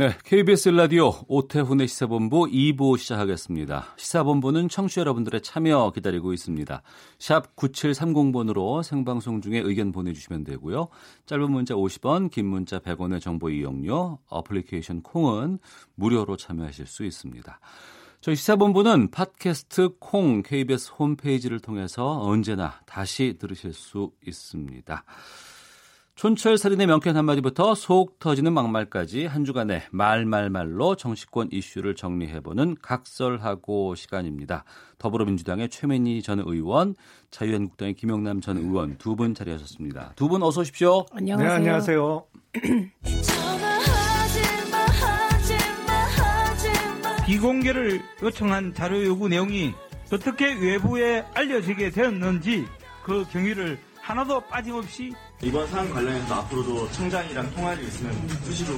네, KBS 라디오 오태훈의 시사본부 2부 시작하겠습니다. 시사본부는 청취자 여러분들의 참여 기다리고 있습니다. 샵 9730번으로 생방송 중에 의견 보내주시면 되고요. 짧은 문자 50원, 긴 문자 100원의 정보 이용료, 어플리케이션 콩은 무료로 참여하실 수 있습니다. 저희 시사본부는 팟캐스트 콩 KBS 홈페이지를 통해서 언제나 다시 들으실 수 있습니다. 촌철살인의 명쾌한 한마디부터 속 터지는 막말까지 한 주간의 말말말로 정치권 이슈를 정리해보는 각설하고 시간입니다. 더불어민주당의 최민희 전 의원, 자유한국당의 김영남 전 의원 두 분 자리하셨습니다. 두 분 어서 오십시오. 안녕하세요. 네, 안녕하세요. 비공개를 요청한 자료 요구 내용이 어떻게 외부에 알려지게 되었는지 그 경위를 하나도 빠짐없이 이번 사안 관련해서 앞으로도 청장이랑 통화를 있으면 수시로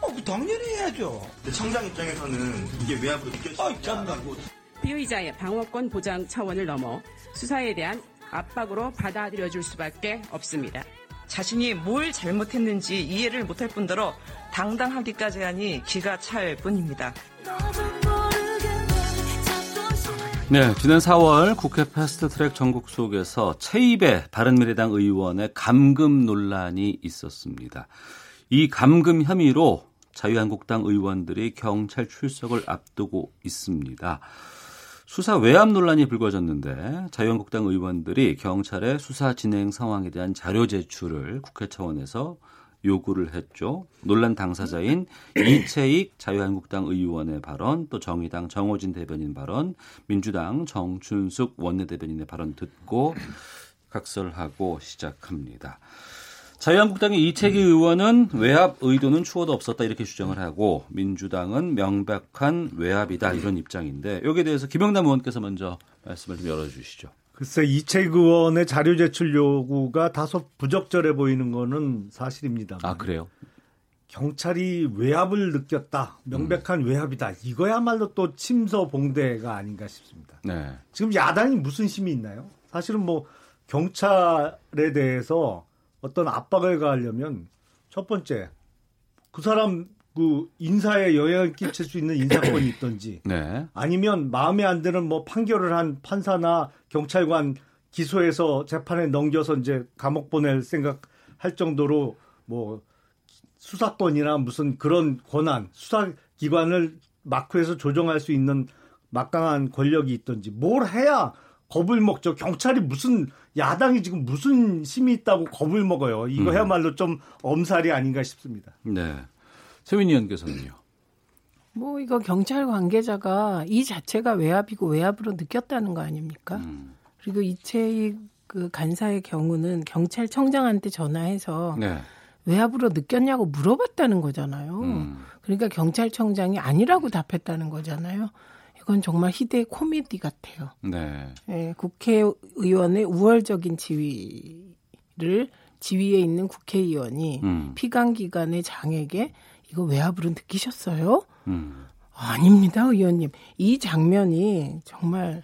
어, 그 당연히 해야죠. 근데 청장 입장에서는 이게 외압으로 느껴지지 아이 참나 그 피의자의 방어권 보장 차원을 넘어 수사에 대한 압박으로 받아들여줄 수밖에 없습니다. 자신이 뭘 잘못했는지 이해를 못할 뿐더러 당당하기까지 하니 기가 찰 뿐입니다. 네, 지난 4월 국회 패스트트랙 전국 속에서 최입의 바른미래당 의원의 감금 논란이 있었습니다. 이 감금 혐의로 자유한국당 의원들이 경찰 출석을 앞두고 있습니다. 수사 외압 논란이 불거졌는데 자유한국당 의원들이 경찰의 수사 진행 상황에 대한 자료 제출을 국회 차원에서 요구를 했죠. 논란 당사자인 이채익 자유한국당 의원의 발언, 또 정의당 정호진 대변인 발언, 민주당 정춘숙 원내대변인의 발언 듣고 각설하고 시작합니다. 자유한국당의 이채기 의원은 외압 의도는 추호도 없었다 이렇게 주장을 하고 민주당은 명백한 외압이다 이런 입장인데 여기에 대해서 김영남 의원께서 먼저 말씀을 좀 열어주시죠. 글쎄 이채익 의원의 자료 제출 요구가 다소 부적절해 보이는 거는 사실입니다. 아 그래요? 경찰이 외압을 느꼈다. 명백한 음. 외압이다. 이거야말로 또 침서 봉대가 아닌가 싶습니다. 네. 지금 야당이 무슨 힘이 있나요? 사실은 뭐 경찰에 대해서 어떤 압박을 가하려면 첫 번째 그 사람 그 인사에 영향을 끼칠 수 있는 인사권이 있든지 네. 아니면 마음에 안 드는 뭐 판결을 한 판사나 경찰관 기소해서 재판에 넘겨서 이제 감옥 보낼 생각할 정도로 뭐 수사권이나 무슨 그런 권한 수사 기관을 마크에서 조정할 수 있는 막강한 권력이 있든지 뭘 해야 겁을 먹죠. 경찰이 무슨 야당이 지금 무슨 힘이 있다고 겁을 먹어요. 이거야말로 좀 엄살이 아닌가 싶습니다. 네. 최민희 의원께서는요. 뭐 이거 경찰 관계자가 이 자체가 외압이고 외압으로 느꼈다는 거 아닙니까? 음. 그리고 이채익 그 간사의 경우는 경찰청장한테 전화해서 네. 외압으로 느꼈냐고 물어봤다는 거잖아요. 음. 그러니까 경찰청장이 아니라고 답했다는 거잖아요. 이건 정말 희대의 코미디 같아요. 네. 예, 국회의원의 우월적인 지위를 지위에 있는 국회의원이 음. 피감 기관의 장에게 이거 외압으로 느끼셨어요? 음. 아닙니다, 의원님. 이 장면이 정말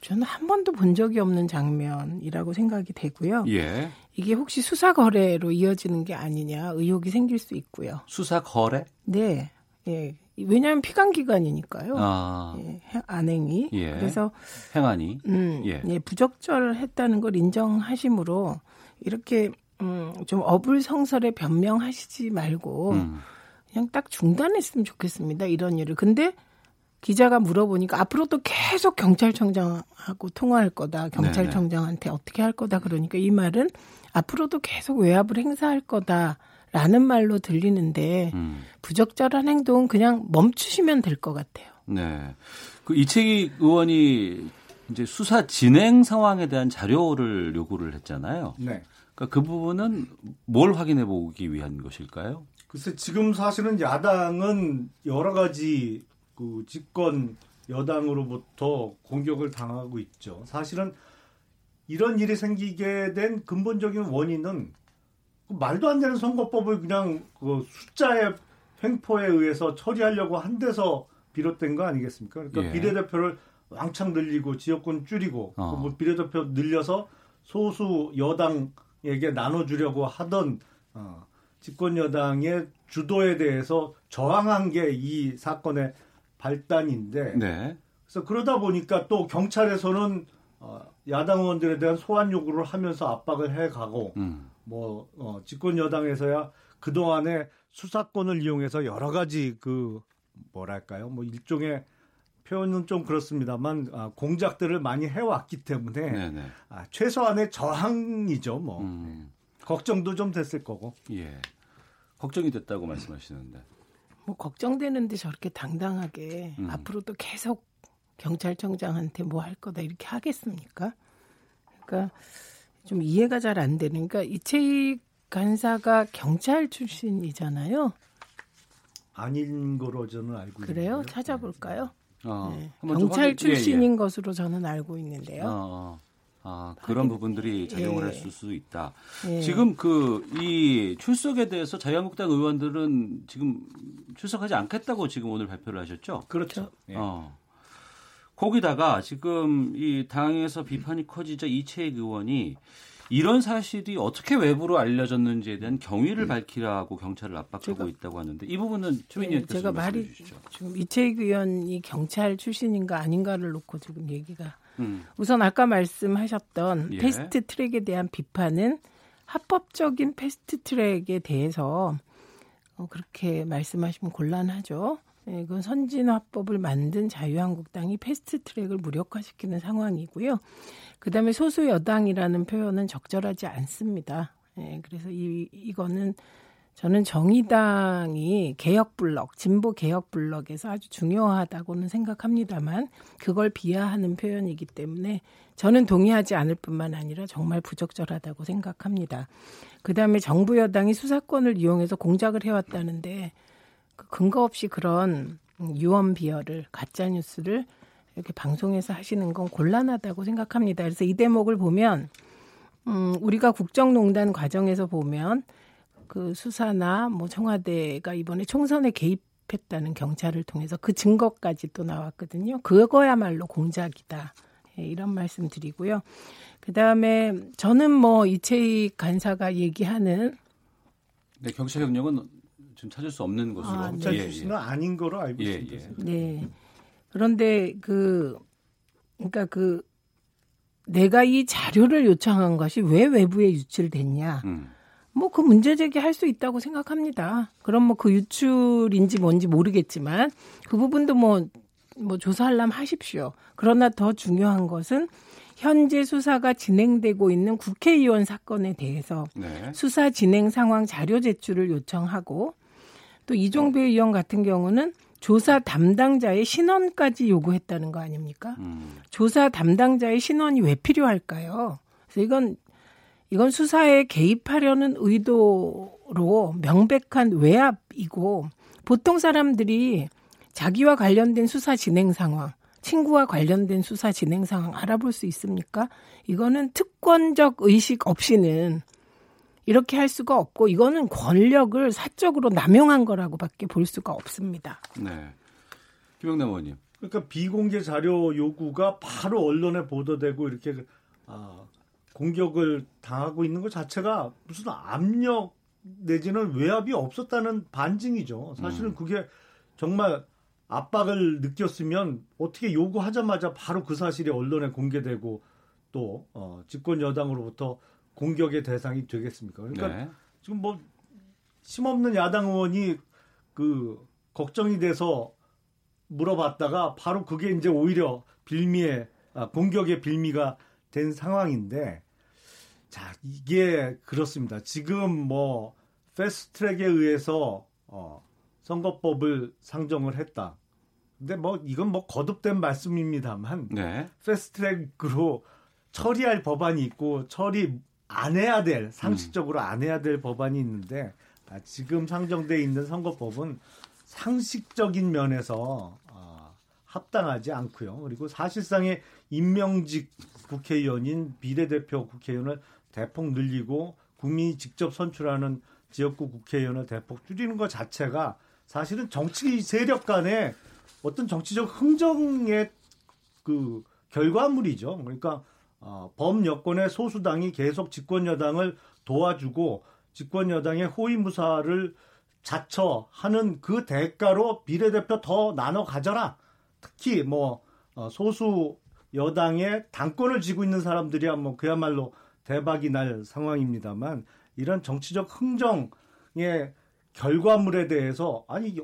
저는 한 번도 본 적이 없는 장면이라고 생각이 되고요. 예. 이게 혹시 수사 거래로 이어지는 게 아니냐 의혹이 생길 수 있고요. 수사 거래? 네. 예. 왜냐하면 피감 기관이니까요. 아. 예, 행- 안행이. 예. 그래서 행안이. 음, 예. 예. 부적절했다는 걸 인정하심으로 이렇게 음, 좀 어불성설에 변명하시지 말고 음. 그냥 딱 중단했으면 좋겠습니다. 이런 일을. 근데 기자가 물어보니까 앞으로도 계속 경찰청장하고 통화할 거다. 경찰청장한테 어떻게 할 거다. 그러니까 이 말은 앞으로도 계속 외압을 행사할 거다 라는 말로 들리는데 음. 부적절한 행동은 그냥 멈추시면 될 것 같아요. 네. 그 이채기 의원이 이제 수사 진행 상황에 대한 자료를 요구를 했잖아요. 네. 그러니까 그 부분은 뭘 확인해 보기 위한 것일까요? 글쎄 지금 사실은 야당은 여러 가지 그 집권 여당으로부터 공격을 당하고 있죠. 사실은 이런 일이 생기게 된 근본적인 원인은 그 말도 안 되는 선거법을 그냥 그 숫자의 횡포에 의해서 처리하려고 한 데서 비롯된 거 아니겠습니까? 그러니까 예. 비례대표를 왕창 늘리고 지역권 줄이고 어. 뭐 비례대표 늘려서 소수 여당 에게 나눠주려고 하던 어, 집권 여당의 주도에 대해서 저항한 게 이 사건의 발단인데 네. 그래서 그러다 보니까 또 경찰에서는 어, 야당 의원들에 대한 소환 요구를 하면서 압박을 해가고 음. 뭐 어, 집권 여당에서야 그 동안에 수사권을 이용해서 여러 가지 그 뭐랄까요 뭐 일종의 표현은 좀 그렇습니다만 아, 공작들을 많이 해왔기 때문에 네네. 아, 최소한의 저항이죠 뭐 음. 걱정도 좀 됐을 거고 예. 걱정이 됐다고 말씀하시는데. 뭐 걱정되는데 저렇게 당당하게 음. 앞으로도 계속 경찰청장한테 뭐 할 거다 이렇게 하겠습니까? 그러니까 좀 이해가 잘 안 되는. 그러니까 이채익 간사가 경찰 출신이잖아요. 아닌 거로 저는 알고 그래요? 있는데요. 찾아볼까요? 어, 네. 경찰 확인- 예, 출신인 예. 것으로 저는 알고 있는데요. 어, 어. 아, 그런 부분들이 작용을 예. 했을 수 있다. 예. 지금 그 이 출석에 대해서 자유한국당 의원들은 지금 출석하지 않겠다고 지금 오늘 발표를 하셨죠? 그렇죠. 예. 어. 거기다가 지금 이 당에서 비판이 커지자 이채익 의원이 이런 사실이 어떻게 외부로 알려졌는지에 대한 경위를 밝히라고 경찰을 압박하고 제가- 있다고 하는데 이 부분은 네, 최민희 제가 교수님 말이 주시죠. 지금 이채익 의원이 경찰 출신인가 아닌가를 놓고 지금 얘기가 음. 우선 아까 말씀하셨던 예. 패스트 트랙에 대한 비판은 합법적인 패스트 트랙에 대해서 어, 그렇게 말씀하시면 곤란하죠. 예, 그건 선진화법을 만든 자유한국당이 패스트 트랙을 무력화시키는 상황이고요. 그다음에 소수 여당이라는 표현은 적절하지 않습니다. 예, 그래서 이 이거는 저는 정의당이 개혁 블록, 진보 개혁 블록에서 아주 중요하다고는 생각합니다만 그걸 비하하는 표현이기 때문에 저는 동의하지 않을 뿐만 아니라 정말 부적절하다고 생각합니다. 그 다음에 정부 여당이 수사권을 이용해서 공작을 해왔다는데 그 근거 없이 그런 유언 비어를 가짜 뉴스를 이렇게 방송에서 하시는 건 곤란하다고 생각합니다. 그래서 이 대목을 보면 음, 우리가 국정농단 과정에서 보면 그 수사나 뭐 청와대가 이번에 총선에 개입했다는 경찰을 통해서 그 증거까지 또 나왔거든요. 그거야말로 공작이다. 예, 이런 말씀 드리고요. 그 다음에 저는 뭐 이채익 간사가 얘기하는 네, 경찰 경력은 지금 찾을 수 없는 것으로. 아, 경찰 예, 출신은 아닌 거로 알고 예, 있습니다. 예. 네. 그런데 그 그러니까 그 내가 이 자료를 요청한 것이 왜 외부에 유출됐냐? 음. 뭐그 문제 제기할 수 있다고 생각합니다. 그럼 뭐 그 유출인지 뭔지 모르겠지만 그 부분도 뭐, 뭐 조사하려면 하십시오. 그러나 더 중요한 것은 현재 수사가 진행되고 있는 국회의원 사건에 대해서 네. 수사 진행 상황 자료 제출을 요청하고 또 이종배 의원 같은 경우는 조사 담당자의 신원까지 요구했다는 거 아닙니까? 음. 조사 담당자의 신원이 왜 필요할까요? 그래서 이건 이건 수사에 개입하려는 의도로 명백한 외압이고 보통 사람들이 자기와 관련된 수사 진행 상황, 친구와 관련된 수사 진행 상황 알아볼 수 있습니까? 이거는 특권적 의식 없이는 이렇게 할 수가 없고 이거는 권력을 사적으로 남용한 거라고밖에 볼 수가 없습니다. 네. 김영남 의원님. 그러니까 비공개 자료 요구가 바로 언론에 보도되고 이렇게 아, 공격을 당하고 있는 것 자체가 무슨 압력 내지는 외압이 없었다는 반증이죠. 사실은 음. 그게 정말 압박을 느꼈으면 어떻게 요구하자마자 바로 그 사실이 언론에 공개되고 또 어, 집권 여당으로부터 공격의 대상이 되겠습니까? 그러니까 네. 지금 뭐 힘없는 야당 의원이 그 걱정이 돼서 물어봤다가 바로 그게 이제 오히려 빌미의 아, 공격의 빌미가 된 상황인데 자 이게 그렇습니다. 지금 뭐 패스트트랙에 의해서 어, 선거법을 상정을 했다. 근데 뭐 이건 뭐 거듭된 말씀입니다만 네. 패스트트랙으로 처리할 법안이 있고 처리 안 해야 될 상식적으로 안 해야 될 법안이 있는데 아, 지금 상정돼 있는 선거법은 상식적인 면에서 어, 합당하지 않고요. 그리고 사실상의 임명직 국회의원인 비례대표 국회의원을 대폭 늘리고 국민이 직접 선출하는 지역구 국회의원을 대폭 줄이는 것 자체가 사실은 정치 세력 간의 어떤 정치적 흥정의 그 결과물이죠. 그러니까 어, 범여권의 소수당이 계속 집권 여당을 도와주고 집권 여당의 호위무사를 자처하는 그 대가로 비례대표 더 나눠 가져라. 특히 뭐 어, 소수 여당의 당권을 쥐고 있는 사람들이야 뭐 그야말로 대박이 날 상황입니다만 이런 정치적 흥정의 결과물에 대해서 아니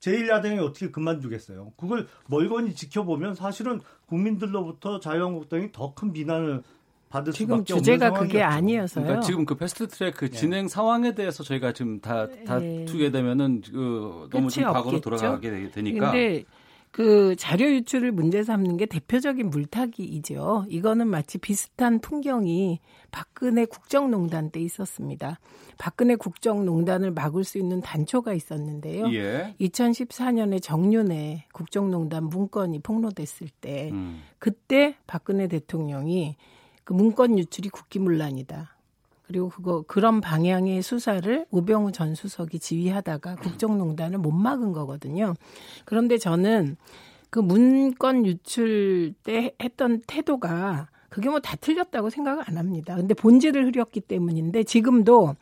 제1야당이 어떻게 그만두겠어요. 그걸 멀거니 지켜보면 사실은 국민들로부터 자유한국당이 더 큰 비난을 받을 지금 수밖에 주제가 없는 그게. 아니어서요. 그러니까 지금 그 패스트트랙 그 진행 상황에 대해서 저희가 지금 다 예. 다투게 되면은 그 너무 좀 과거로 없겠죠. 돌아가게 되- 되니까 근데 그 자료 유출을 문제 삼는 게 대표적인 물타기이죠. 이거는 마치 비슷한 풍경이 박근혜 국정농단 때 있었습니다. 박근혜 국정농단을 막을 수 있는 단초가 있었는데요. 예. 2014년에 정윤회 국정농단 문건이 폭로됐을 때 음. 그때 박근혜 대통령이 그 문건 유출이 국기문란이다. 그리고 그거 그런 방향의 수사를 우병우 전 수석이 지휘하다가 국정농단을 못 막은 거거든요. 그런데 저는 그 문건 유출 때 했던 태도가 그게 뭐 다 틀렸다고 생각을 안 합니다. 근데 본질을 흐렸기 때문인데 지금도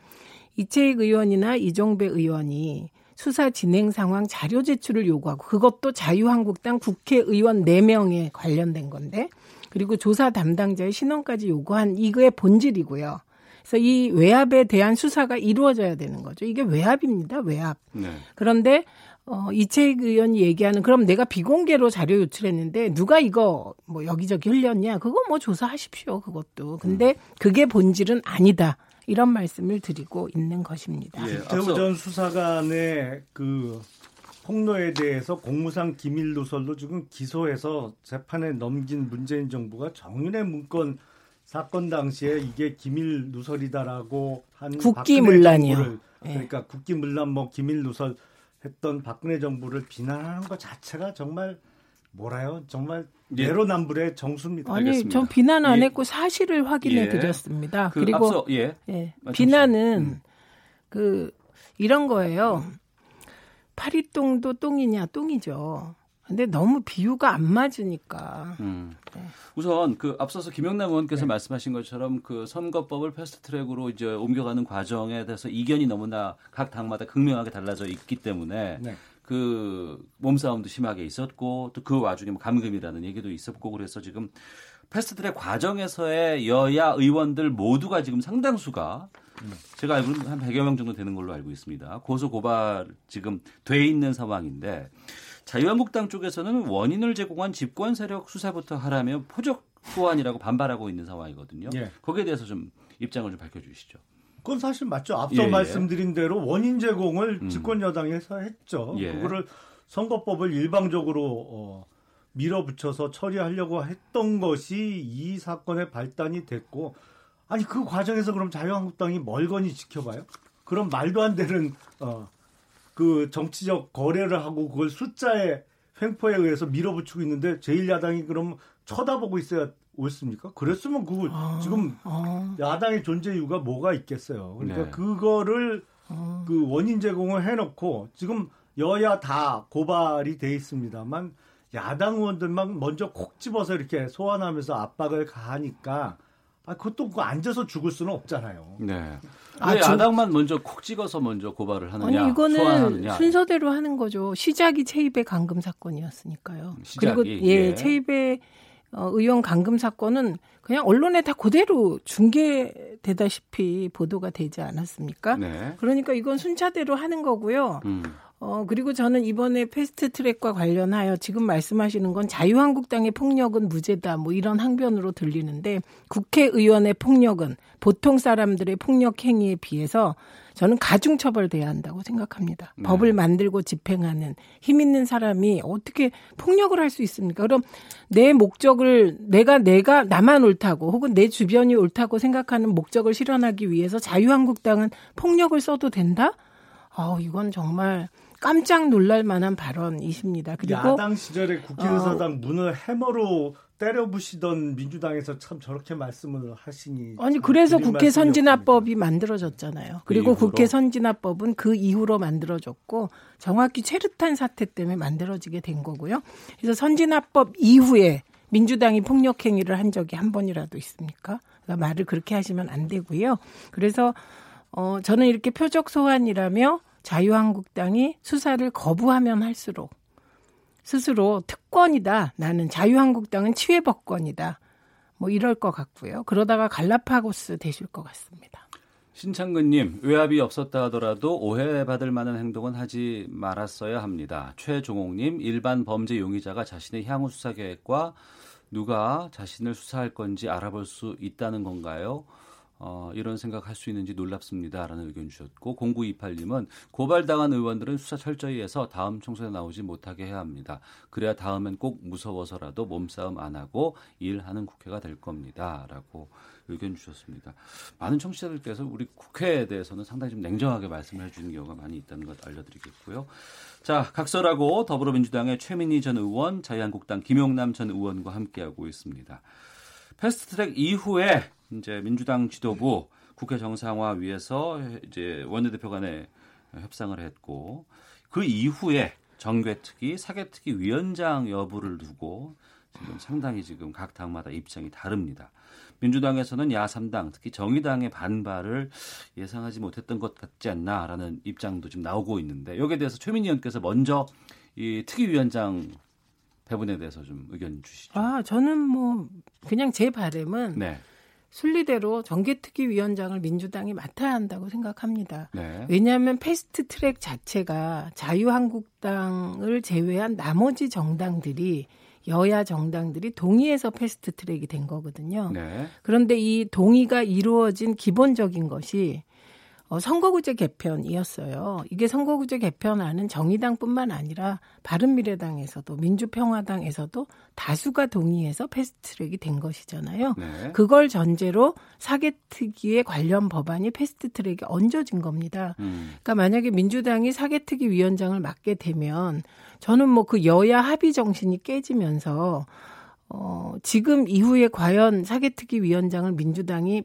이채익 의원이나 이종배 의원이 수사 진행 상황 자료 제출을 요구하고 그것도 자유한국당 국회의원 4명에 관련된 건데 그리고 조사 담당자의 신원까지 요구한 이거의 본질이고요. 그래서 이 외압에 대한 수사가 이루어져야 되는 거죠. 이게 외압입니다. 외압. 네. 그런데 어, 이채익 의원이 얘기하는 그럼 내가 비공개로 자료 유출했는데 누가 이거 뭐 여기저기 흘렸냐? 그거 뭐 조사하십시오. 그것도. 근데 그게 본질은 아니다. 이런 말씀을 드리고 있는 것입니다. 예. 전 수사관의 그 폭로에 대해서 공무상 기밀 누설로 지금 기소해서 재판에 넘긴 문재인 정부가 정윤의 문건 사건 당시에 이게 기밀 누설이다라고 한 국기 문란이요. 예. 그러니까 국기 문란 뭐 기밀 누설 했던 박근혜 정부를 비난하는 것 자체가 정말 뭐라요? 정말 예. 내로남불의 정수입니다. 아니, 알겠습니다. 전 비난 안 예. 했고 사실을 확인해 예. 드렸습니다. 그 그리고 앞서 예. 예. 비난은 음. 그 이런 거예요. 파리똥도 똥이냐 똥이죠. 근데 너무 비유가 안 맞으니까. 음. 네. 우선 그 앞서서 김영남 의원께서 말씀하신 것처럼 그 선거법을 패스트트랙으로 이제 옮겨가는 과정에 대해서 이견이 너무나 각 당마다 극명하게 달라져 있기 때문에 네. 그 몸싸움도 심하게 있었고 또 그 와중에 뭐 감금이라는 얘기도 있었고 그래서 지금 패스트트랙 과정에서의 여야 의원들 모두가 지금 상당수가 제가 알기로는 한 100여 명 정도 되는 걸로 알고 있습니다. 고소 고발 지금 돼 있는 상황인데 자유한국당 쪽에서는 원인을 제공한 집권 세력 수사부터 하라며 포적 소환이라고 반발하고 있는 상황이거든요. 예. 거기에 대해서 좀 입장을 좀 밝혀 주시죠. 그건 사실 맞죠. 앞서 예, 예. 말씀드린 대로 원인 제공을 음. 집권 여당에서 했죠. 예. 그거를 선거법을 일방적으로 어, 밀어붙여서 처리하려고 했던 것이 이 사건의 발단이 됐고 아니 그 과정에서 그럼 자유한국당이 멀거니 지켜봐요? 그럼 말도 안 되는 어, 그 정치적 거래를 하고 그걸 숫자의 횡포에 의해서 밀어붙이고 있는데 제1야당이 그럼 쳐다보고 있어야 옳습니까? 그랬으면 그걸 지금 어, 야당의 존재 이유가 뭐가 있겠어요. 그러니까 네. 그거를 어. 그 원인 제공을 해놓고 지금 여야 다 고발이 돼 있습니다만 야당 의원들만 먼저 콕 집어서 이렇게 소환하면서 압박을 가하니까 아 그것도 그 앉아서 죽을 수는 없잖아요. 네. 아, 왜 저- 야당만 먼저 콕 찍어서 먼저 고발을 하느냐, 아니 이거는 소환하느냐. 순서대로 하는 거죠. 시작이 체입의 감금 사건이었으니까요. 시작이, 그리고 예, 예. 체입의 어, 의원 감금 사건은 그냥 언론에 다 그대로 중계되다시피 보도가 되지 않았습니까? 네. 그러니까 이건 순차대로 하는 거고요. 음. 어, 그리고 저는 이번에 패스트 트랙과 관련하여 지금 말씀하시는 건 자유한국당의 폭력은 무죄다. 뭐 이런 항변으로 들리는데 국회의원의 폭력은 보통 사람들의 폭력 행위에 비해서 저는 가중처벌돼야 한다고 생각합니다. 네. 법을 만들고 집행하는 힘 있는 사람이 어떻게 폭력을 할 수 있습니까? 그럼 내 목적을 내가 내가 나만 옳다고 혹은 내 주변이 옳다고 생각하는 목적을 실현하기 위해서 자유한국당은 폭력을 써도 된다? 아, 이건 정말 깜짝 놀랄 만한 발언이십니다. 그리고 야당 시절에 국회의사당 어, 문을 해머로 때려 부시던 민주당에서 참 저렇게 말씀을 하시니 아니 그래서 국회 선진화법이 만들어졌잖아요. 그리고 그 국회 선진화법은 그 이후로 만들어졌고 정확히 최루탄 사태 때문에 만들어지게 된 거고요. 그래서 선진화법 이후에 민주당이 폭력 행위를 한 적이 한 번이라도 있습니까? 그러니까 말을 그렇게 하시면 안 되고요. 그래서 어 저는 이렇게 표적 소환이라며 자유한국당이 수사를 거부하면 할수록 스스로 특권이다. 나는 자유한국당은 치외법권이다. 뭐 이럴 것 같고요. 그러다가 갈라파고스 되실 것 같습니다. 신창근님, 외압이 없었다 하더라도 오해받을 만한 행동은 하지 말았어야 합니다. 최종옥님, 일반 범죄 용의자가 자신의 향후 수사 계획과 누가 자신을 수사할 건지 알아볼 수 있다는 건가요? 어, 이런 생각할 수 있는지 놀랍습니다라는 의견 주셨고 0928님은 고발당한 의원들은 수사 철저히 해서 다음 총선에 나오지 못하게 해야 합니다. 그래야 다음엔 꼭 무서워서라도 몸싸움 안 하고 일하는 국회가 될 겁니다라고 의견 주셨습니다. 많은 청취자들께서 우리 국회에 대해서는 상당히 좀 냉정하게 말씀을 해주는 경우가 많이 있다는 것 알려드리겠고요. 자, 각설하고 더불어민주당의 최민희 전 의원, 자유한국당 김용남 전 의원과 함께하고 있습니다. 패스트트랙 이후에 이제 민주당 지도부 국회 정상화 위해서 이제 원내대표 간에 협상을 했고 그 이후에 정괴특위, 사개특위 위원장 여부를 두고 지금 상당히 지금 각 당마다 입장이 다릅니다. 민주당에서는 야3당 특히 정의당의 반발을 예상하지 못했던 것 같지 않나라는 입장도 지금 나오고 있는데 여기에 대해서 최민희 의원께서 먼저 이 특위위원장 배분에 대해서 좀 의견 주시죠. 아, 저는 뭐 그냥 제 바램은 네. 순리대로 정계특위위원장을 민주당이 맡아야 한다고 생각합니다. 네. 왜냐하면 패스트 트랙 자체가 자유한국당을 제외한 나머지 정당들이 여야 정당들이 동의해서 패스트 트랙이 된 거거든요. 네. 그런데 이 동의가 이루어진 기본적인 것이 어, 선거구제 개편이었어요. 이게 선거구제 개편안은 정의당뿐만 아니라 바른미래당에서도 민주평화당에서도 다수가 동의해서 패스트트랙이 된 것이잖아요. 네. 그걸 전제로 사개특위에 관련 법안이 패스트트랙에 얹어진 겁니다. 음. 그러니까 만약에 민주당이 사개특위 위원장을 맡게 되면 저는 뭐 그 여야 합의 정신이 깨지면서 어, 지금 이후에 과연 사개특위 위원장을 민주당이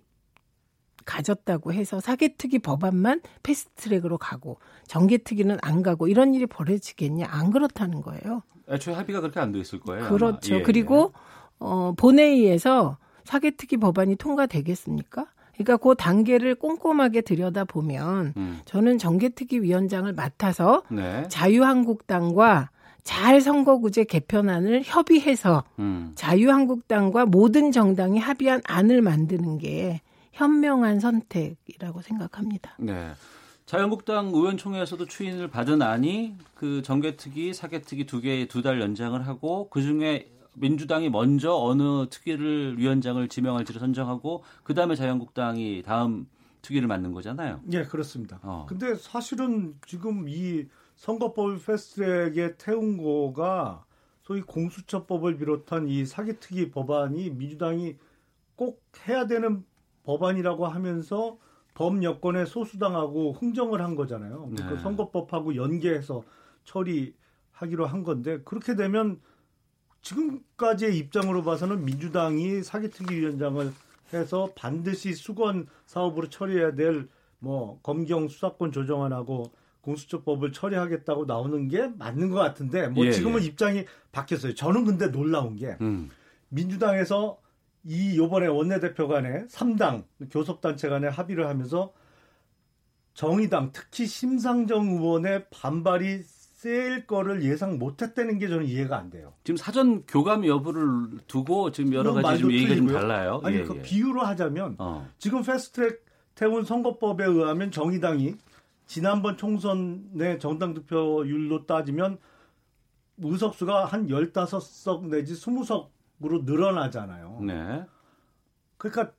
가졌다고 해서 사개특위 법안만 패스트트랙으로 가고 정개특위는 안 가고 이런 일이 벌어지겠냐? 안 그렇다는 거예요. 애초에 합의가 그렇게 안 돼 있을 거예요. 그렇죠. 예, 그리고 예. 어, 본회의에서 사개특위 법안이 통과되겠습니까? 그러니까 그 단계를 꼼꼼하게 들여다 보면 음. 저는 정개특위 위원장을 맡아서 네. 자유한국당과 잘 선거구제 개편안을 협의해서 음. 자유한국당과 모든 정당이 합의한 안을 만드는 게 현명한 선택이라고 생각합니다. 네. 자유한국당 의원총회에서도 추인을 받은 안이 그 정개특위, 사개특위 두 개 두 달 연장을 하고 그 중에 민주당이 먼저 어느 특위를 위원장을 지명할지를 선정하고 그 다음에 자유한국당이 다음 특위를 맡는 거잖아요. 예, 그렇습니다. 어. 근데 사실은 지금 이 선거법 패스트트랙에 태운 거가 소위 공수처법을 비롯한 이 사기특위 법안이 민주당이 꼭 해야 되는 법안이라고 하면서 범 여권에 소수당하고 흥정을 한 거잖아요. 네. 그 선거법하고 연계해서 처리하기로 한 건데 그렇게 되면 지금까지의 입장으로 봐서는 민주당이 사기특위 위원장을 해서 반드시 수건 사업으로 처리해야 될 뭐 검경 수사권 조정안하고 공수처법을 처리하겠다고 나오는 게 맞는 것 같은데 뭐 예, 지금은 예. 입장이 바뀌었어요. 저는 근데 놀라운 게 음. 민주당에서 이 요번에 원내대표 간에 3당 교섭단체 간에 합의를 하면서 정의당 특히 심상정 의원의 반발이 셀 거를 예상 못했다는 게 저는 이해가 안 돼요. 지금 사전 교감 여부를 두고 지금 여러 가지 좀 얘기가 좀 달라요. 아니 예, 그 예. 비유로 하자면 어. 지금 패스트트랙 태운 선거법에 의하면 정의당이 지난번 총선의 정당 득표율로 따지면 의석수가 한 15석 내지 20석 으로 늘어나잖아요. 네. 그러니까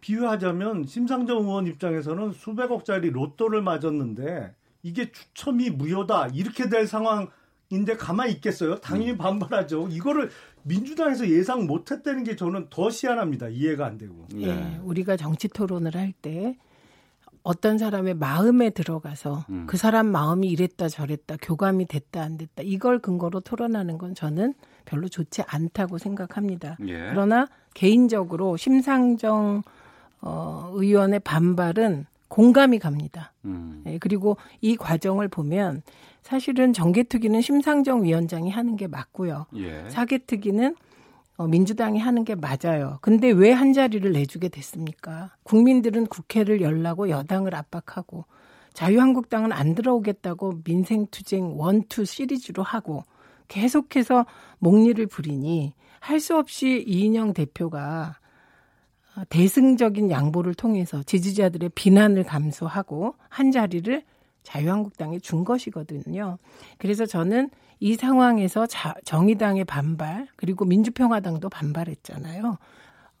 비유하자면 심상정 의원 입장에서는 수백억짜리 로또를 맞았는데 이게 추첨이 무효다 이렇게 될 상황인데 가만히 있겠어요? 당연히 음. 반발하죠. 이거를 민주당에서 예상 못했다는 게 저는 더 희한합니다. 이해가 안 되고. 네. 예, 우리가 정치 토론을 할 때 어떤 사람의 마음에 들어가서 음. 그 사람 마음이 이랬다 저랬다 교감이 됐다 안 됐다 이걸 근거로 토론하는 건 저는 별로 좋지 않다고 생각합니다. 예. 그러나 개인적으로 심상정 어, 의원의 반발은 공감이 갑니다. 음. 예, 그리고 이 과정을 보면 사실은 정개특위는 심상정 위원장이 하는 게 맞고요. 예. 사개특위는 어, 민주당이 하는 게 맞아요. 근데 왜 한 자리를 내주게 됐습니까? 국민들은 국회를 열라고 여당을 압박하고 자유한국당은 안 들어오겠다고 민생투쟁 원투 시리즈로 하고 계속해서 목리를 부리니 할 수 없이 이인영 대표가 어, 대승적인 양보를 통해서 지지자들의 비난을 감수하고 한 자리를 자유한국당에 준 것이거든요. 그래서 저는 이 상황에서 자, 정의당의 반발 그리고 민주평화당도 반발했잖아요.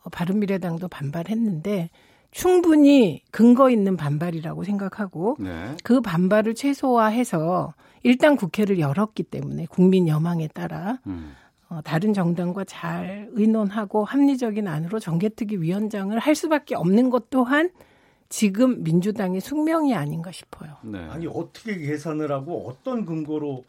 어, 바른미래당도 반발했는데 충분히 근거 있는 반발이라고 생각하고 네. 그 반발을 최소화해서 일단 국회를 열었기 때문에 국민 여망에 따라 음. 어, 다른 정당과 잘 의논하고 합리적인 안으로 정개특위 위원장을 할 수밖에 없는 것 또한 지금 민주당의 숙명이 아닌가 싶어요. 네. 아니 어떻게 계산을 하고 어떤 근거로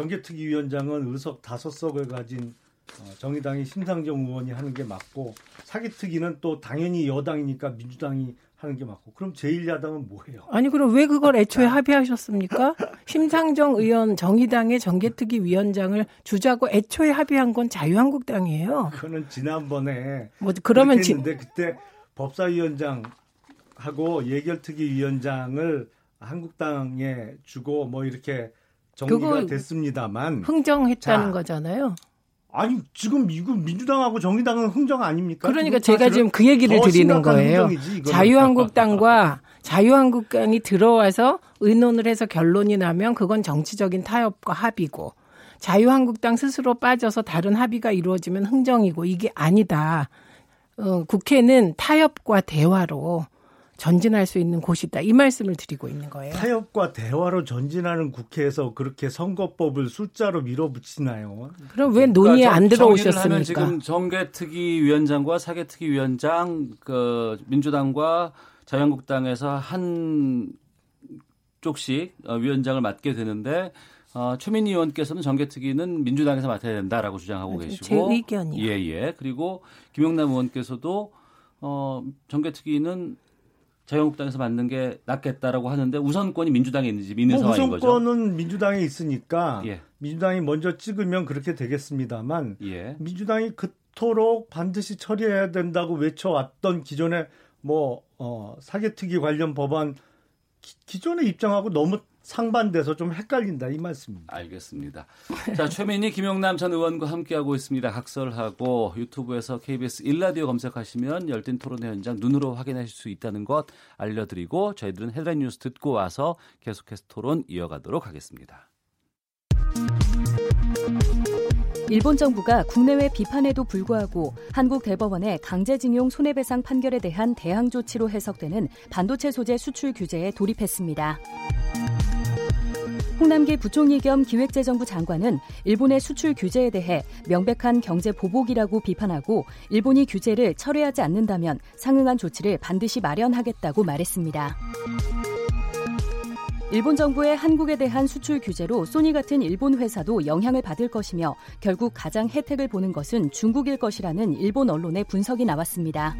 정개특위 위원장은 의석 다섯 석을 가진 어, 정의당의 심상정 의원이 하는 게 맞고 사기특위는 또 당연히 여당이니까 민주당이 하는 게 맞고 그럼 제1야당은 뭐예요? 아니 그럼 왜 그걸 애초에 합의하셨습니까? 심상정 의원 정의당의 정개특위 위원장을 주자고 애초에 합의한 건 자유한국당이에요. 그거는 지난번에 뭐 그러면 지, 했는데 그때 법사위원장 하고 예결특위 위원장을 한국당에 주고 뭐 이렇게 정리가 그거 됐습니다만 흥정했다는 자, 거잖아요. 아니 지금 이거 민주당하고 정의당은 흥정 아닙니까? 그러니까 제가 지금 그 얘기를 더 드리는 거예요. 흥정이지. 자유한국당과 자유한국당이 들어와서 의논을 해서 결론이 나면 그건 정치적인 타협과 합의고 자유한국당 스스로 빠져서 다른 합의가 이루어지면 흥정이고 이게 아니다. 어, 국회는 타협과 대화로 전진할 수 있는 곳이다. 이 말씀을 드리고 있는 거예요. 타협과 대화로 전진하는 국회에서 그렇게 선거법을 숫자로 밀어붙이나요? 그럼 왜 논의에 그러니까 안 들어오셨습니까? 지금 정개특위 위원장과 사개특위 위원장 그 민주당과 자유한국당에서 한 쪽씩 어, 위원장을 맡게 되는데 어, 최민희 의원께서는 정개특위는 민주당에서 맡아야 된다라고 주장하고 제 계시고 의견이요. 예, 예. 그리고 김용남 의원께서도 어, 정개특위는 자유한국당에서 맡는 게 낫겠다라고 하는데 우선권이 민주당에 있는지 믿는 뭐 상황인 거죠. 우선권은 민주당에 있으니까 예. 민주당이 먼저 찍으면 그렇게 되겠습니다만 예. 민주당이 그토록 반드시 처리해야 된다고 외쳐왔던 기존의 뭐 어, 사개특위 관련 법안 기, 기존의 입장하고 너무 상반돼서 좀 헷갈린다 이 말씀입니다. 알겠습니다. 자, 최민희, 김용남 전 의원과 함께하고 있습니다. 각설하고 유튜브에서 KBS 일라디오 검색하시면 열띤 토론회 현장 눈으로 확인하실 수 있다는 것 알려드리고 저희들은 헤드라인 뉴스 듣고 와서 계속해서 토론 이어가도록 하겠습니다. 일본 정부가 국내외 비판에도 불구하고 한국 대법원의 강제징용 손해배상 판결에 대한 대항 조치로 해석되는 반도체 소재 수출 규제에 돌입했습니다. 홍남기 부총리 겸 기획재정부 장관은 일본의 수출 규제에 대해 명백한 경제 보복이라고 비판하고 일본이 규제를 철회하지 않는다면 상응한 조치를 반드시 마련하겠다고 말했습니다. 일본 정부의 한국에 대한 수출 규제로 소니 같은 일본 회사도 영향을 받을 것이며 결국 가장 혜택을 보는 것은 중국일 것이라는 일본 언론의 분석이 나왔습니다.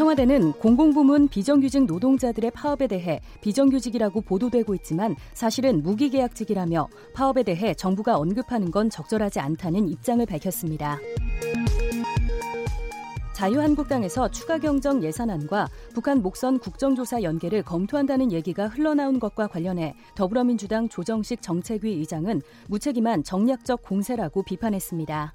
청와대는 공공부문 비정규직 노동자들의 파업에 대해 비정규직이라고 보도되고 있지만 사실은 무기계약직이라며 파업에 대해 정부가 언급하는 건 적절하지 않다는 입장을 밝혔습니다. 자유한국당에서 추가 경정 예산안과 북한 목선 국정조사 연계를 검토한다는 얘기가 흘러나온 것과 관련해 더불어민주당 조정식 정책위 의장은 무책임한 정략적 공세라고 비판했습니다.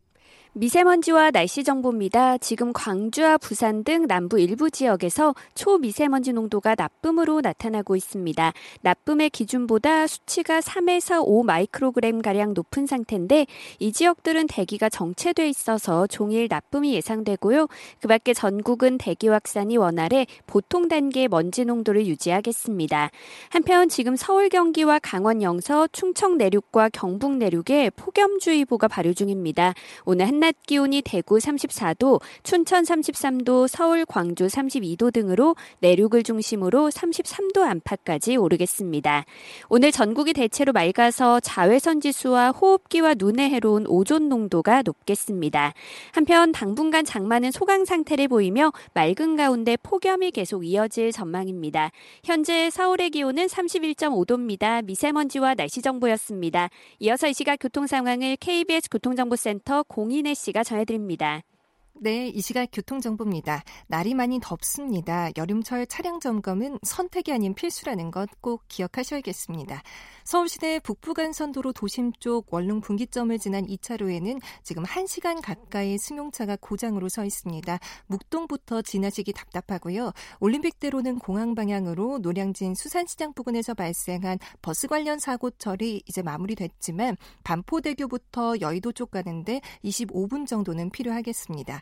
미세먼지와 날씨 정보입니다. 지금 광주와 부산 등 남부 일부 지역에서 초미세먼지 농도가 나쁨으로 나타나고 있습니다. 나쁨의 기준보다 수치가 3에서 5 마이크로그램 가량 높은 상태인데 이 지역들은 대기가 정체돼 있어서 종일 나쁨이 예상되고요. 그 밖에 전국은 대기 확산이 원활해 보통 단계 먼지 농도를 유지하겠습니다. 한편 지금 서울 경기와 강원 영서, 충청 내륙과 경북 내륙에 폭염주의보가 발효 중입니다. 오늘 한 한낮 기온이 대구 34도, 춘천 33도, 서울, 광주 32도 등으로 내륙을 중심으로 33도 안팎까지 오르겠습니다. 오늘 전국이 대체로 맑아서 자외선 지수와 호흡기와 눈에 해로운 오존 농도가 높겠습니다. 한편 당분간 장마는 소강 상태를 보이며 맑은 가운데 폭염이 계속 이어질 전망입니다. 현재 서울의 기온은 31.5도입니다. 미세먼지와 날씨 정보였습니다. 이어서 이 시각 교통 상황을 KBS 교통정보센터 공인의 김은혜 씨가 전해드립니다. 네, 이 시각 교통정보입니다. 날이 많이 덥습니다. 여름철 차량 점검은 선택이 아닌 필수라는 것 꼭 기억하셔야겠습니다. 서울시내 북부간선도로 도심 쪽 원룸 분기점을 지난 2차로에는 지금 1시간 가까이 승용차가 고장으로 서 있습니다. 묵동부터 지나시기 답답하고요. 올림픽대로는 공항 방향으로 노량진 수산시장 부근에서 발생한 버스 관련 사고 처리 이제 마무리됐지만 반포대교부터 여의도 쪽 가는데 25분 정도는 필요하겠습니다.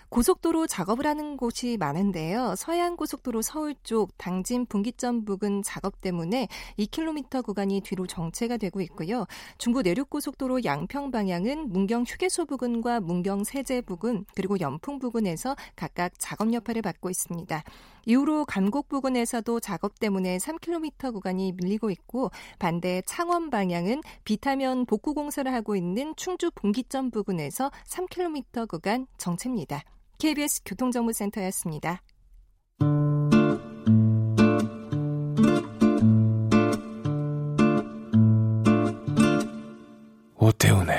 고속도로 작업을 하는 곳이 많은데요. 서해안 고속도로 서울 쪽 당진 분기점 부근 작업 때문에 2km 구간이 뒤로 정체가 되고 있고요. 중부 내륙 고속도로 양평 방향은 문경 휴게소 부근과 문경 세제 부근 그리고 연풍 부근에서 각각 작업 여파를 받고 있습니다. 이후로 감곡 부근에서도 작업 때문에 3km 구간이 밀리고 있고 반대 창원 방향은 비타면 복구 공사를 하고 있는 충주 분기점 부근에서 3km 구간 정체입니다. KBS 교통정보센터였습니다. 오태훈의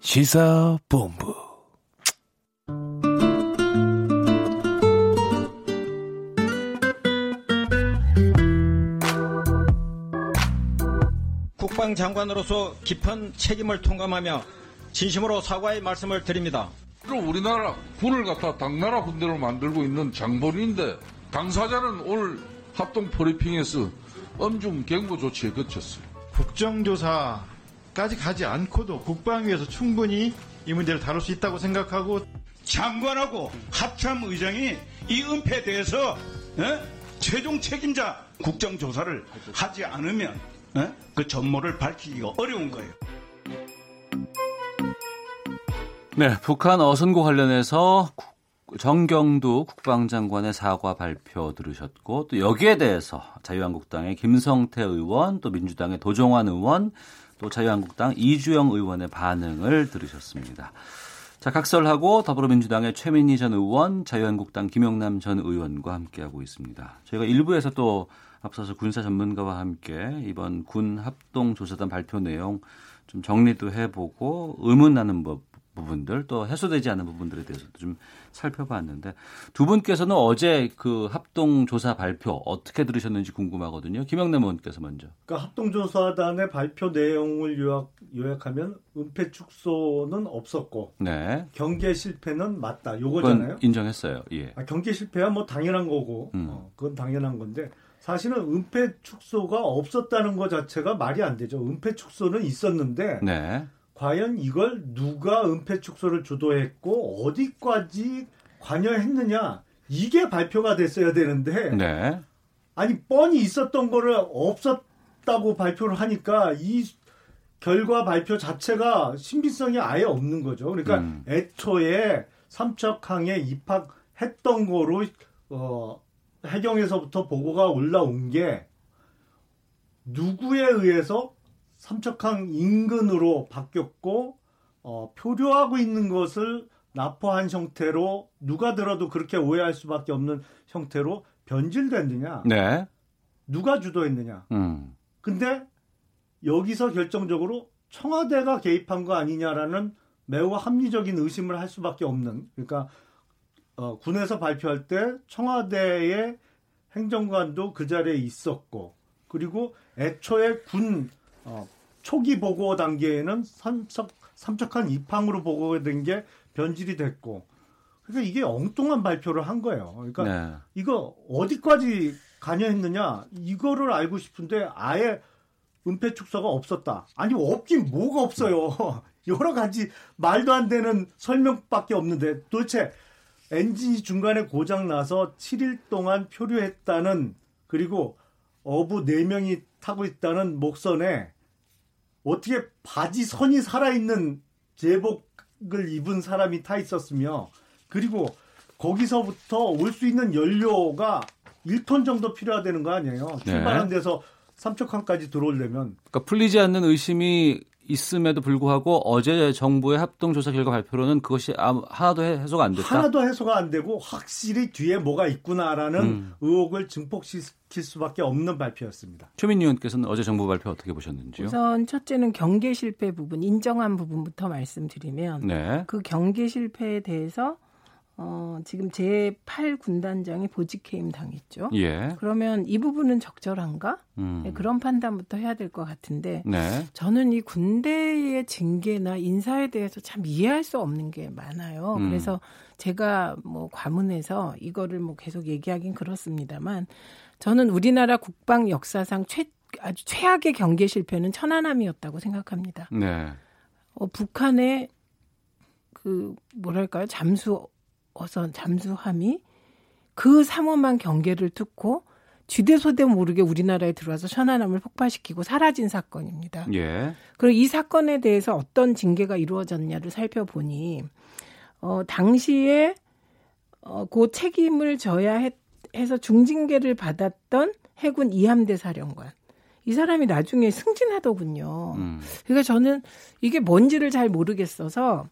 시사본부 장관으로서 깊은 책임을 통감하며 진심으로 사과의 말씀을 드립니다. 우리나라 군을 갖다 당나라 군대로 만들고 있는 장본인데 당사자는 오늘 합동 브리핑에서 엄중 경고 조치에 그쳤어요. 국정조사까지 가지 않고도 국방위에서 충분히 이 문제를 다룰 수 있다고 생각하고 장관하고 합참 의장이 이 은폐에 대해서 에? 최종 책임자 국정조사를 하지 않으면 에? 그 전모를 밝히기가 어려운 거예요. 네, 북한 어선고 관련해서 정경두 국방장관의 사과 발표 들으셨고 또 여기에 대해서 자유한국당의 김성태 의원 또 민주당의 도종환 의원 또 자유한국당 이주영 의원의 반응을 들으셨습니다. 자, 각설하고 더불어민주당의 최민희 전 의원, 자유한국당 김영남 전 의원과 함께하고 있습니다. 저희가 일부에서 또 앞서서 군사 전문가와 함께 이번 군 합동 조사단 발표 내용 좀 정리도 해보고 의문 나는 법 부분들 또 해소되지 않은 부분들에 대해서도 좀 살펴봤는데 두 분께서는 어제 그 합동 조사 발표 어떻게 들으셨는지 궁금하거든요. 김영래 의원께서 먼저. 그러니까 합동 조사단의 발표 내용을 요약 요약하면 은폐 축소는 없었고 네. 경계 실패는 맞다. 요거잖아요. 인정했어요. 예. 아, 경계 실패야 뭐 당연한 거고 음. 어, 그건 당연한 건데 사실은 은폐 축소가 없었다는 것 자체가 말이 안 되죠. 은폐 축소는 있었는데 네. 과연 이걸 누가 은폐 축소를 주도했고 어디까지 관여했느냐 이게 발표가 됐어야 되는데 네. 아니 뻔히 있었던 거를 없었다고 발표를 하니까 이 결과 발표 자체가 신빙성이 아예 없는 거죠. 그러니까 음. 애초에 삼척항에 입학했던 거로 어 해경에서부터 보고가 올라온 게 누구에 의해서 삼척항 인근으로 바뀌었고 어, 표류하고 있는 것을 납포한 형태로 누가 들어도 그렇게 오해할 수밖에 없는 형태로 변질됐느냐? 네. 누가 주도했느냐? 음. 근데 여기서 결정적으로 청와대가 개입한 거 아니냐라는 매우 합리적인 의심을 할 수밖에 없는 그러니까 어, 군에서 발표할 때 청와대에 행정관도 그 자리에 있었고 그리고 애초에 군 어, 초기 보고 단계에는 삼척, 삼척한 입항으로 보고된 게 변질이 됐고 그러니까 이게 엉뚱한 발표를 한 거예요. 그러니까 네. 이거 어디까지 관여했느냐 이거를 알고 싶은데 아예 은폐 축소가 없었다. 아니 없긴 뭐가 없어요. 여러 가지 말도 안 되는 설명밖에 없는데 도대체 엔진이 중간에 고장 나서 7일 동안 표류했다는 그리고 어부 4명이 타고 있다는 목선에 어떻게 바지 선이 살아있는 제복을 입은 사람이 타 있었으며 그리고 거기서부터 올 수 있는 연료가 1톤 정도 필요하다는 거 아니에요. 네. 출발한 데서 삼척항까지 들어오려면 그러니까 풀리지 않는 의심이 있음에도 불구하고 어제 정부의 합동조사 결과 발표로는 그것이 하나도 해- 해소가 안 됐다. 하나도 해소가 안 되고 확실히 뒤에 뭐가 있구나라는 음. 의혹을 증폭시킬 수밖에 없는 발표였습니다. 최민희 의원께서는 어제 정부 발표 어떻게 보셨는지요? 우선 첫째는 경계 실패 부분, 인정한 부분부터 말씀드리면 네. 그 경계 실패에 대해서 어, 지금 제8 군단장이 보직해임 당했죠. 예. 그러면 이 부분은 적절한가? 음. 네, 그런 판단부터 해야 될 것 같은데 네. 저는 이 군대의 징계나 인사에 대해서 참 이해할 수 없는 게 많아요. 음. 그래서 제가 뭐 과문해서 이거를 뭐 계속 얘기하긴 그렇습니다만 저는 우리나라 국방 역사상 최 아주 최악의 경계 실패는 천안함이었다고 생각합니다. 네. 어, 북한의 그 뭐랄까요 잠수 어선 잠수함이 그 삼엄한 경계를 뚫고 쥐대소대 모르게 우리나라에 들어와서 천안함을 폭파시키고 사라진 사건입니다. 예. 그리고 이 사건에 대해서 어떤 징계가 이루어졌냐를 살펴보니 어 당시에 어그 책임을 져야 했, 해서 중징계를 받았던 해군 이함대 사령관 이 사람이 나중에 승진하더군요. 음. 그러니까 저는 이게 뭔지를 잘 모르겠어서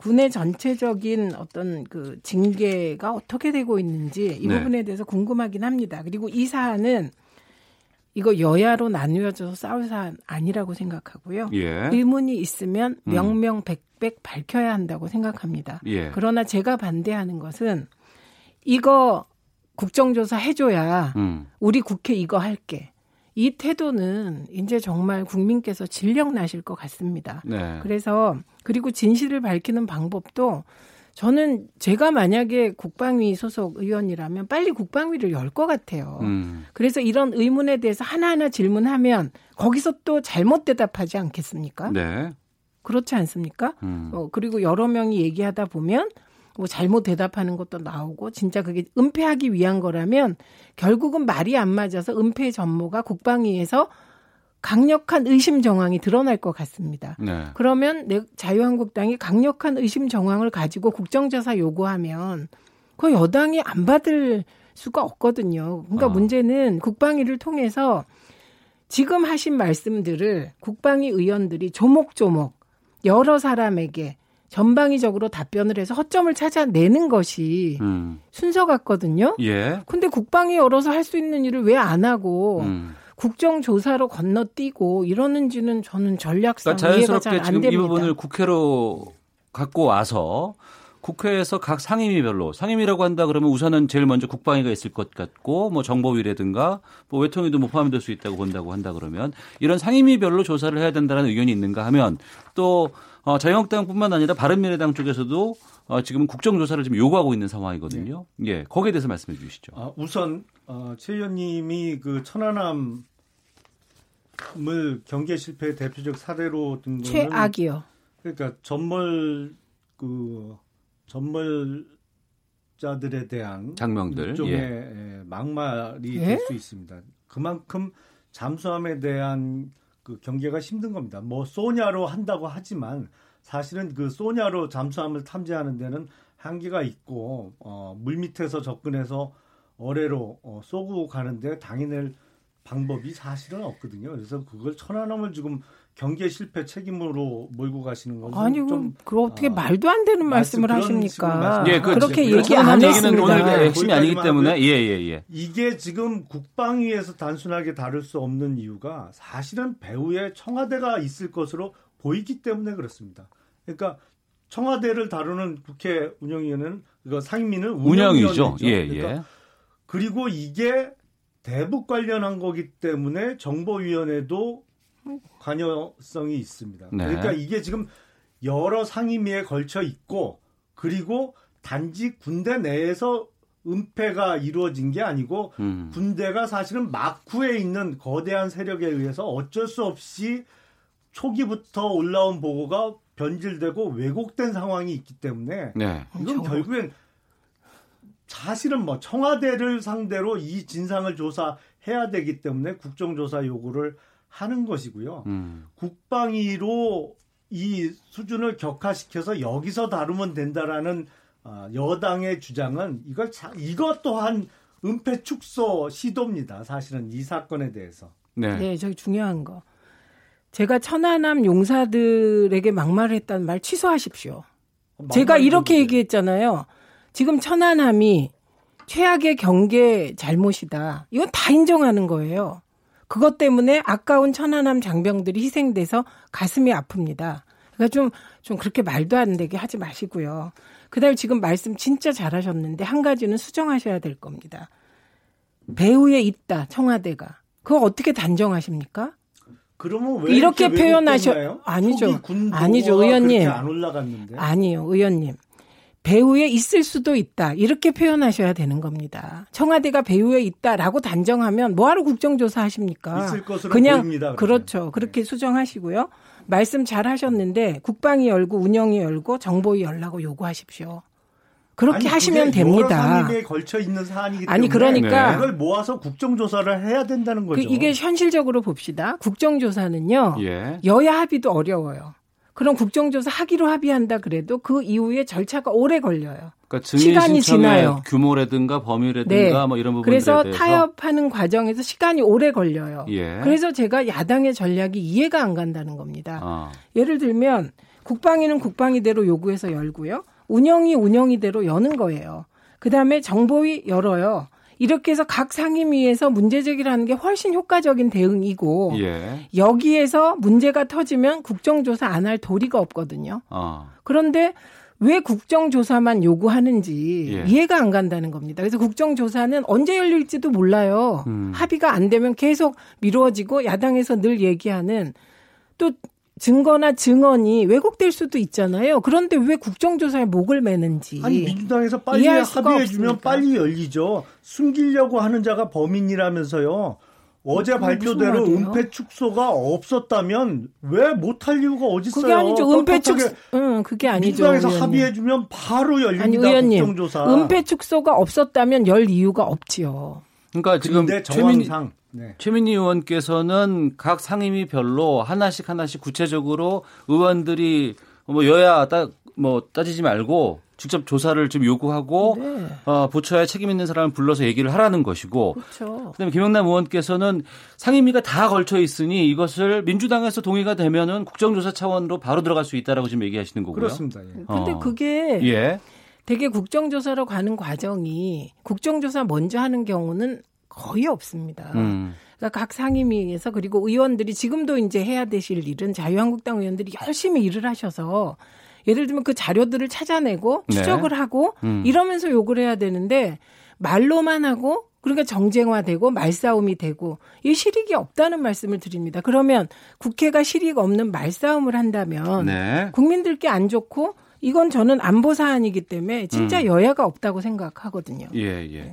군의 전체적인 어떤 그 징계가 어떻게 되고 있는지 이 네. 부분에 대해서 궁금하긴 합니다. 그리고 이 사안은 이거 여야로 나누어져서 싸울 사안 아니라고 생각하고요. 예. 의문이 있으면 음. 명명백백 밝혀야 한다고 생각합니다. 예. 그러나 제가 반대하는 것은 이거 국정조사 해줘야 음. 우리 국회 이거 할게. 이 태도는 이제 정말 국민께서 질력 나실 것 같습니다. 네. 그래서 그리고 진실을 밝히는 방법도 저는 제가 만약에 국방위 소속 의원이라면 빨리 국방위를 열 것 같아요. 음. 그래서 이런 의문에 대해서 하나하나 질문하면 거기서 또 잘못 대답하지 않겠습니까? 네. 그렇지 않습니까? 음. 어, 그리고 여러 명이 얘기하다 보면 뭐 잘못 대답하는 것도 나오고 진짜 그게 은폐하기 위한 거라면 결국은 말이 안 맞아서 은폐 전모가 국방위에서 강력한 의심 정황이 드러날 것 같습니다. 네. 그러면 내 자유한국당이 강력한 의심 정황을 가지고 국정조사 요구하면 그 여당이 안 받을 수가 없거든요. 그러니까 아. 문제는 국방위를 통해서 지금 하신 말씀들을 국방위 의원들이 조목조목 여러 사람에게 전방위적으로 답변을 해서 허점을 찾아내는 것이 음. 순서 같거든요. 예. 근데 국방위 열어서 할 수 있는 일을 왜 안 하고 음. 국정조사로 건너뛰고 이러는지는 저는 전략상 그러니까 이해가 자연스럽게 잘안 지금 이 됩니다. 부분을 국회로 갖고 와서 국회에서 각 상임위별로 상임위라고 한다 그러면 우선은 제일 먼저 국방위가 있을 것 같고 뭐 정보위라든가 뭐 외통위도 뭐 포함될 수 있다고 본다고 한다 그러면 이런 상임위별로 조사를 해야 된다는 의견이 있는가 하면 또 어, 자유한국당뿐만 아니라 바른미래당 쪽에서도 어, 지금 국정조사를 지금 요구하고 있는 상황이거든요. 예, 거기에 대해서 말씀해 주시죠. 아, 우선 어, 최 의원님이 그 천안함을 경계 실패 대표적 사례로 든 거는 최악이요. 그러니까 전몰 그 전몰자들에 대한 장명들, 일종의 예. 예, 막말이 예? 될수 있습니다. 그만큼 잠수함에 대한 그 경계가 힘든 겁니다. 뭐 소냐로 한다고 하지만 사실은 그 소냐로 잠수함을 탐지하는 데는 한계가 있고 어, 물 밑에서 접근해서 어뢰로 어, 쏘고 가는데 당해낼 방법이 사실은 없거든요. 그래서 그걸 천안함을 지금 경계 실패 책임으로 몰고 가시는 것은 아니, 좀 그 어떻게 어, 말도 안 되는 말씀- 말씀을 하십니까? 예, 그, 그렇게 그 얘기 안 했습니다. 오늘 핵심이 아니기 때문에. 예, 예, 예. 이게 지금 국방위에서 단순하게 다룰 수 없는 이유가 사실은 배후에 청와대가 있을 것으로 보이기 때문에 그렇습니다. 그러니까 청와대를 다루는 국회 운영위원회는 그 상임위는. 운영위원회죠. 예, 그러니까 예. 그리고 이게 대북 관련한 거기 때문에 정보위원회도 관여성이 있습니다. 네. 그러니까 이게 지금 여러 상임위에 걸쳐 있고 그리고 단지 군대 내에서 은폐가 이루어진 게 아니고 음. 군대가 사실은 막후에 있는 거대한 세력에 의해서 어쩔 수 없이 초기부터 올라온 보고가 변질되고 왜곡된 상황이 있기 때문에 네. 이건 결국엔 사실은 뭐 청와대를 상대로 이 진상을 조사해야 되기 때문에 국정조사 요구를 하는 것이고요. 음. 국방위로 이 수준을 격화시켜서 여기서 다루면 된다라는 아, 여당의 주장은 이걸 자, 이것 또한 은폐 축소 시도입니다. 사실은 이 사건에 대해서. 네. 네, 저기 중요한 거. 제가 천안함 용사들에게 막말을 했다는 말 취소하십시오. 제가 이렇게 얘기했잖아요. 지금 천안함이 최악의 경계 잘못이다. 이건 다 인정하는 거예요. 그것 때문에 아까운 천안함 장병들이 희생돼서 가슴이 아픕니다. 그러니까 좀, 좀 그렇게 말도 안 되게 하지 마시고요. 그 다음에 지금 말씀 진짜 잘하셨는데 한 가지는 수정하셔야 될 겁니다. 배후에 있다, 청와대가. 그거 어떻게 단정하십니까? 그러면 왜 이렇게 이렇게 표현하셔? 아니죠. 아니죠, 의원님. 아니요, 의원님. 배후에 있을 수도 있다. 이렇게 표현하셔야 되는 겁니다. 청와대가 배후에 있다라고 단정하면 뭐하러 국정조사 하십니까? 있을 것으로 그냥 보입니다, 그러면. 네. 그렇죠. 그렇게 수정하시고요. 말씀 잘 하셨는데 국방이 열고 운영이 열고 정보위 열라고 요구하십시오. 그렇게 아니, 하시면 여러 됩니다. 상임위에 걸쳐 있는 사안이기 때문에 아니, 그러니까 이걸 모아서 국정조사를 해야 된다는 그 거죠. 이게 현실적으로 봅시다. 국정조사는요. 예. 여야 합의도 어려워요. 그럼 국정조사 하기로 합의한다 그래도 그 이후에 절차가 오래 걸려요. 그러니까 증인 시간이 지나요. 규모라든가 범위라든가 뭐 이런 부분들에 그래서 대해서 타협하는 과정에서 시간이 오래 걸려요. 예. 그래서 제가 야당의 전략이 이해가 안 간다는 겁니다. 아. 예를 들면 국방위는 국방위대로 요구해서 열고요. 운영이 운영이대로 여는 거예요. 그다음에 정보위 열어요. 이렇게 해서 각 상임위에서 문제 제기를 하는 게 훨씬 효과적인 대응이고 예. 여기에서 문제가 터지면 국정조사 안 할 도리가 없거든요. 아. 그런데 왜 국정조사만 요구하는지 예. 이해가 안 간다는 겁니다. 그래서 국정조사는 언제 열릴지도 몰라요. 음. 합의가 안 되면 계속 미뤄지고 야당에서 늘 얘기하는 또 증거나 증언이 왜곡될 수도 있잖아요. 그런데 왜 국정조사에 목을 매는지. 아니 민주당에서 빨리 합의해주면. 빨리 열리죠. 숨기려고 하는 자가 범인이라면서요. 어제 발표대로? 은폐 축소가 없었다면 왜 못할 이유가 어디 있어요? 그게 아니죠. 은폐 축소. 응, 그게 아니죠. 민주당에서 의원님. 합의해 주면 바로 열립니다. 아니 의원님, 국정조사. 은폐 축소가 없었다면 열 이유가 없지요. 그러니까 지금 정황상 네. 최민희 의원께서는 각 상임위별로 하나씩 하나씩 구체적으로 의원들이 뭐 여야 따, 뭐 따지지 말고 직접 조사를 좀 요구하고 네. 어, 부처에 책임 있는 사람을 불러서 얘기를 하라는 것이고 그렇죠. 그다음에 김영남 의원께서는 상임위가 다 걸쳐 있으니 이것을 민주당에서 동의가 되면은 국정조사 차원으로 바로 들어갈 수 있다라고 지금 얘기하시는 거고요. 그렇습니다. 예. 근데 어. 그게 예. 되게 국정조사로 가는 과정이 국정조사 먼저 하는 경우는 거의 없습니다. 음. 그러니까 각 상임위에서 그리고 의원들이 지금도 이제 해야 되실 일은 자유한국당 의원들이 열심히 일을 하셔서 예를 들면 그 자료들을 찾아내고 네. 추적을 하고 음. 이러면서 요구를 해야 되는데 말로만 하고 그러니까 정쟁화되고 말싸움이 되고 이 실익이 없다는 말씀을 드립니다. 그러면 국회가 실익 없는 말싸움을 한다면 네. 국민들께 안 좋고 이건 저는 안보 사안이기 때문에 진짜 음. 여야가 없다고 생각하거든요. 예, 예.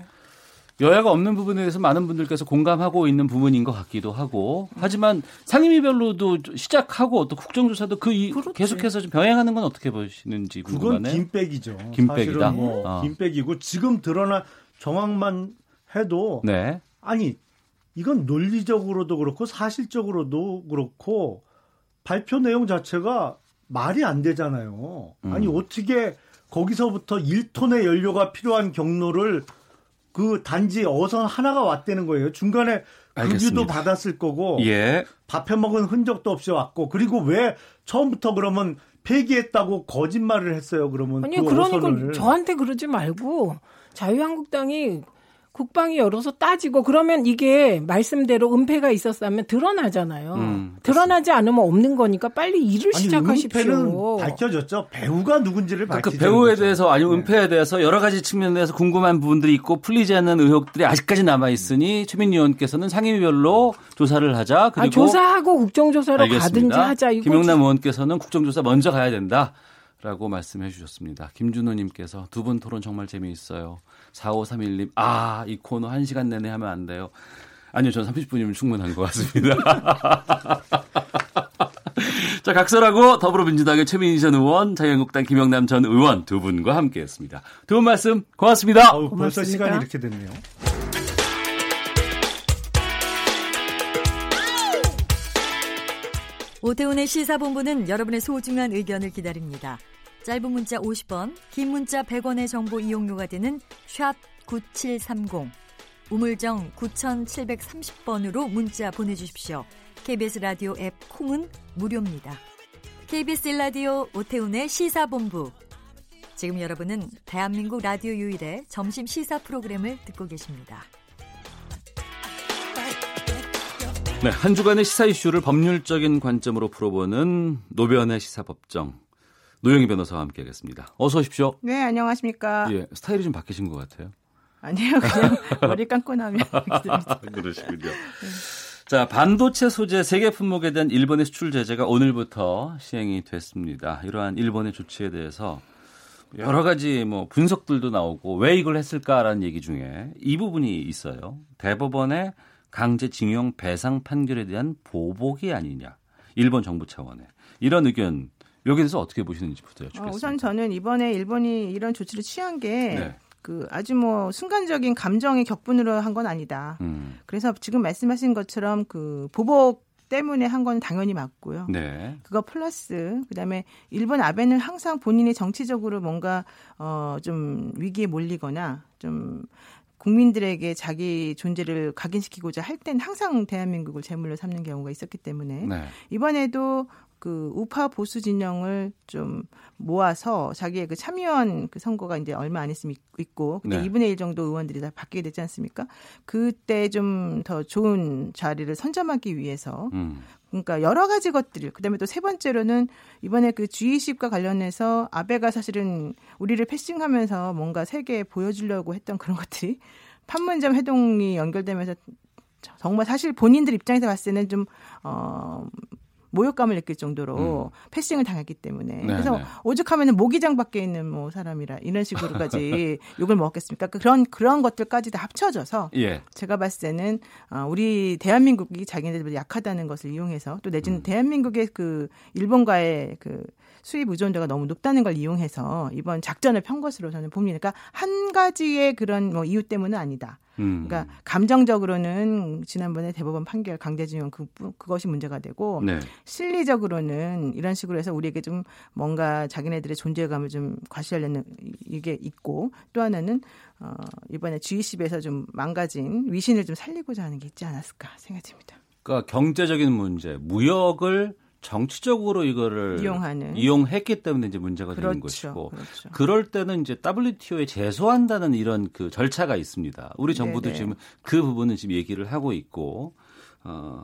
여야가 없는 부분에 대해서 많은 분들께서 공감하고 있는 부분인 것 같기도 하고 하지만 상임위별로도 시작하고 또 국정조사도 그 이- 계속해서 좀 병행하는 건 어떻게 보시는지 그건 궁금하네요. 김백이죠. 김백이다. 사실은 뭐 어. 김백이고 지금 드러난 정황만 해도 네. 아니 이건 논리적으로도 그렇고 사실적으로도 그렇고 발표 내용 자체가 말이 안 되잖아요. 음. 아니 어떻게 거기서부터 1톤의 연료가 필요한 경로를 그 단지 어선 하나가 왔다는 거예요. 중간에. 급유도 받았을 거고 예. 밥해 먹은 흔적도 없이 왔고 그리고 왜 처음부터 그러면 폐기했다고 거짓말을 했어요. 그러면 아니 그 그러니까 어선을 저한테 그러지 말고 자유한국당이 국방이 열어서 따지고 그러면 이게 말씀대로 은폐가 있었다면 드러나잖아요. 음, 드러나지 않으면 없는 거니까 빨리 일을 아니, 시작하십시오. 은폐는 밝혀졌죠. 배우가 누군지를 그러니까 밝히죠. 배우에 대해서 아니면 은폐에 대해서 여러 가지 측면에서 궁금한 부분들이 있고 풀리지 않는 의혹들이 아직까지 남아 있으니 최민희 의원께서는 상임위별로 조사를 하자 그리고 아, 조사하고 국정조사로 알겠습니다. 가든지 하자. 이거 김용남 의원께서는 국정조사 먼저 가야 된다 라고 말씀해 주셨습니다. 김준호님께서 두 분 토론 정말 재미있어요. 4531님, 아, 이 코너 1시간 내내 하면 안 돼요. 아니요, 저는 30분이면 충분한 것 같습니다. 자, 각설하고 더불어민주당의 최민희 전 의원, 자유한국당 김영남 전 의원 두 분과 함께 했습니다. 두 분 말씀 고맙습니다. 아우, 벌써 시간이 이렇게 됐네요. 오태훈의 시사본부는 여러분의 소중한 의견을 기다립니다. 짧은 문자 50원, 긴 문자 100원의 정보 이용료가 되는 샵 9730, 우물정 9730번으로 문자 보내주십시오. KBS 라디오 앱 콩은 무료입니다. KBS 라디오 오태훈의 시사본부. 지금 여러분은 대한민국 라디오 유일의 점심 시사 프로그램을 듣고 계십니다. 네, 한 주간의 시사 이슈를 법률적인 관점으로 풀어보는 노변의 시사법정. 노영희 변호사와 함께하겠습니다. 어서 오십시오. 네, 안녕하십니까. 예, 스타일이 좀 바뀌신 것 같아요. 아니요, 그냥 머리 감고 나면 그러시군요. 자, 반도체 소재 세계 품목에 대한 일본의 수출 제재가 오늘부터 시행이 됐습니다. 이러한 일본의 조치에 대해서 여러 가지 뭐 분석들도 나오고 왜 이걸 했을까라는 얘기 중에 이 부분이 있어요. 대법원의 강제징용 배상 판결에 대한 보복이 아니냐. 일본 정부 차원에. 이런 의견 여기에 대해서 어떻게 보시는지부터 여쭙겠습니다. 어, 우선 저는 이번에 일본이 이런 조치를 취한 게 네. 그 아주 뭐 순간적인 감정의 격분으로 한 건 아니다. 음. 그래서 지금 말씀하신 것처럼 그 보복 때문에 한 건 당연히 맞고요. 네. 그거 플러스 그다음에 일본 아베는 항상 본인이 정치적으로 뭔가 어좀 위기에 몰리거나 좀 국민들에게 자기 존재를 각인시키고자 할 땐 항상 대한민국을 제물로 삼는 경우가 있었기 때문에 네. 이번에도 그 우파 보수 진영을 좀 모아서 자기의 그 참여한 그 선거가 이제 얼마 안 있으면 있고 그때 네. 2분의 1 정도 의원들이 다 바뀌게 되지 않습니까? 그때 좀 더 좋은 자리를 선점하기 위해서 음. 그러니까 여러 가지 것들을 그다음에 또 세 번째로는 이번에 그 G20과 관련해서 아베가 사실은 우리를 패싱하면서 뭔가 세계에 보여주려고 했던 그런 것들이 판문점 회동이 연결되면서 정말 사실 본인들 입장에서 봤을 때는 좀 어. 모욕감을 느낄 정도로 패싱을 당했기 때문에 네, 그래서 네. 오죽하면은 모기장 밖에 있는 뭐 사람이라 이런 식으로까지 욕을 먹었겠습니까? 그 그런 그런 것들까지 다 합쳐져서 예. 제가 봤을 때는 어, 우리 대한민국이 자기네들보다 약하다는 것을 이용해서 또 음. 내지는 대한민국의 그 일본과의 그 수입 의존도가 너무 높다는 걸 이용해서 이번 작전을 편 것으로 저는 봅니다. 그러니까 한 가지의 그런 뭐 이유 때문은 아니다. 음. 그러니까 감정적으로는 지난번에 대법원 판결 강제징용 그 그것이 문제가 되고 네. 실리적으로는 이런 식으로 해서 우리에게 좀 뭔가 자기네들의 존재감을 좀 과시하려는 이게 있고 또 하나는 어 이번에 G20에서 좀 망가진 위신을 좀 살리고자 하는 게 있지 않았을까 생각이 듭니다. 그러니까 경제적인 문제, 무역을 정치적으로 이거를 이용하는. 이용했기 때문에 이제 문제가 되는 그렇죠, 것이고 그렇죠. 그럴 때는 이제 WTO에 제소한다는 이런 그 절차가 있습니다. 우리 정부도 네네. 지금 그 부분은 지금 얘기를 하고 있고 어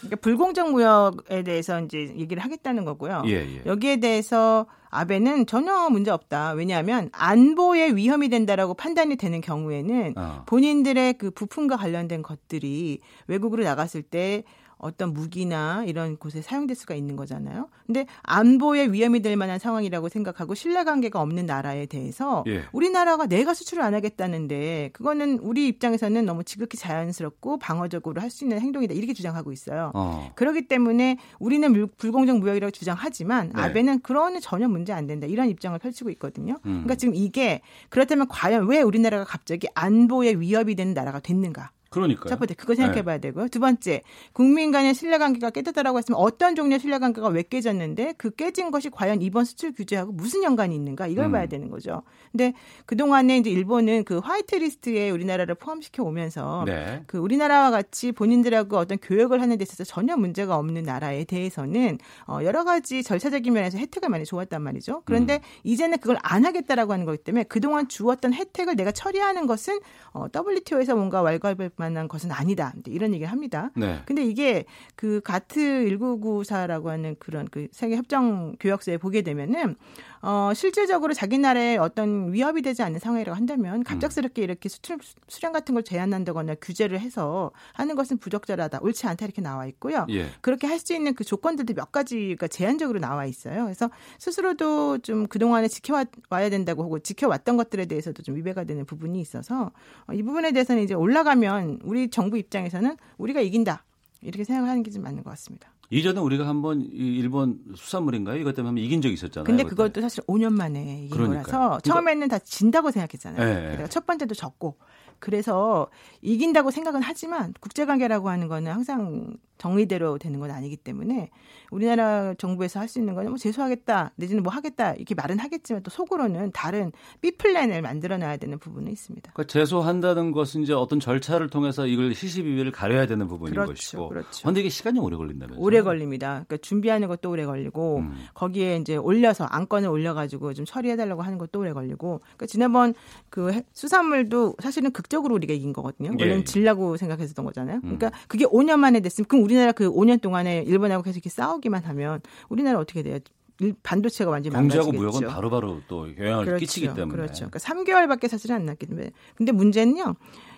그러니까 불공정 무역에 대해서 이제 얘기를 하겠다는 거고요. 예, 예. 여기에 대해서 아베는 전혀 문제 없다. 왜냐하면 안보에 위험이 된다라고 판단이 되는 경우에는 어. 본인들의 그 부품과 관련된 것들이 외국으로 나갔을 때 어떤 무기나 이런 곳에 사용될 수가 있는 거잖아요. 근데 안보에 위험이 될 만한 상황이라고 생각하고 신뢰관계가 없는 나라에 대해서 예. 우리나라가 내가 수출을 안 하겠다는데 그거는 우리 입장에서는 너무 지극히 자연스럽고 방어적으로 할 수 있는 행동이다 이렇게 주장하고 있어요. 어. 그렇기 때문에 우리는 물- 불공정 무역이라고 주장하지만 네. 아베는 그런 전혀 문제 안 된다 이런 입장을 펼치고 있거든요. 음. 그러니까 지금 이게 그렇다면 과연 왜 우리나라가 갑자기 안보에 위협이 되는 나라가 됐는가? 그러니까요. 첫 번째 그거 생각해봐야 네. 되고요. 두 번째 국민 간의 신뢰관계가 깨졌다라고 했으면 어떤 종류의 신뢰관계가 왜 깨졌는데 그 깨진 것이 과연 이번 수출 규제하고 무슨 연관이 있는가 이걸 음. 봐야 되는 거죠. 근데 그 동안에 이제 일본은 그 화이트리스트에 우리나라를 포함시켜 오면서 네. 그 우리나라와 같이 본인들하고 어떤 교역을 하는 데 있어서 전혀 문제가 없는 나라에 대해서는 어 여러 가지 절차적인 면에서 혜택을 많이 주었단 말이죠. 그런데 이제는 그걸 안 하겠다라고 하는 거기 때문에 그 동안 주었던 혜택을 내가 처리하는 것은 어 WTO에서 뭔가 왈가왈부할 만한 것은 아니다. 이런 얘기를 합니다. 네. 근데 이게 그 가트 1994라고 하는 그런 그 세계 협정 교역서에 보게 되면은 어 실질적으로 자기 나라에 어떤 위협이 되지 않는 상황이라고 한다면 갑작스럽게 이렇게 수출 수량 같은 걸 제한한다거나 규제를 해서 하는 것은 부적절하다, 옳지 않다 이렇게 나와 있고요. 예. 그렇게 할 수 있는 그 조건들도 몇 가지가 제한적으로 나와 있어요. 그래서 스스로도 좀 그동안에 지켜와야 된다고 하고 지켜왔던 것들에 대해서도 좀 위배가 되는 부분이 있어서 어, 이 부분에 대해서는 이제 올라가면 우리 정부 입장에서는 우리가 이긴다. 이렇게 생각하는 게 좀 맞는 것 같습니다. 이전에 우리가 한번 이 일본 수산물인가요? 이것 때문에 한번 이긴 적이 있었잖아요. 근데 그때. 그것도 사실 5년 만에 이긴 그러니까요. 거라서 그러니까- 처음에는 다 진다고 생각했잖아요. 예, 예. 그래서 첫 번째도 졌고 그래서 이긴다고 생각은 하지만 국제관계라고 하는 거는 항상 정의대로 되는 건 아니기 때문에 우리나라 정부에서 할 수 있는 거는 뭐 재수하겠다 내지는 뭐 하겠다 이렇게 말은 하겠지만 또 속으로는 다른 B 플랜을 만들어놔야 되는 부분은 있습니다. 그러니까 제소한다는 것은 이제 어떤 절차를 통해서 이걸 시시비비를 가려야 되는 부분인 그렇죠, 것이고. 그렇죠. 그런데 이게 시간이 오래 걸린다면서요? 오래 걸립니다. 그러니까 준비하는 것도 오래 걸리고 음. 거기에 이제 올려서 안건을 올려가지고 좀 처리해달라고 하는 것도 오래 걸리고. 그러니까 지난번 그 해- 수산물도 사실은 극적으로 우리가 이긴 거거든요. 예, 원래는 예. 질라고 생각했었던 거잖아요. 음. 그러니까 그게 5년 만에 됐으면 그럼 우리나라 그 5년 동안에 일본하고 계속 이렇게 싸우기만 하면 우리나라 어떻게 돼요? 일- 반도체가 완전히 경제하고 망가지겠죠. 무역은 바로바로 또 영향을 끼치기 때문에. 그렇죠. 그러니까 3개월밖에 사실은 안 났기 때문에. 근데 문제는요.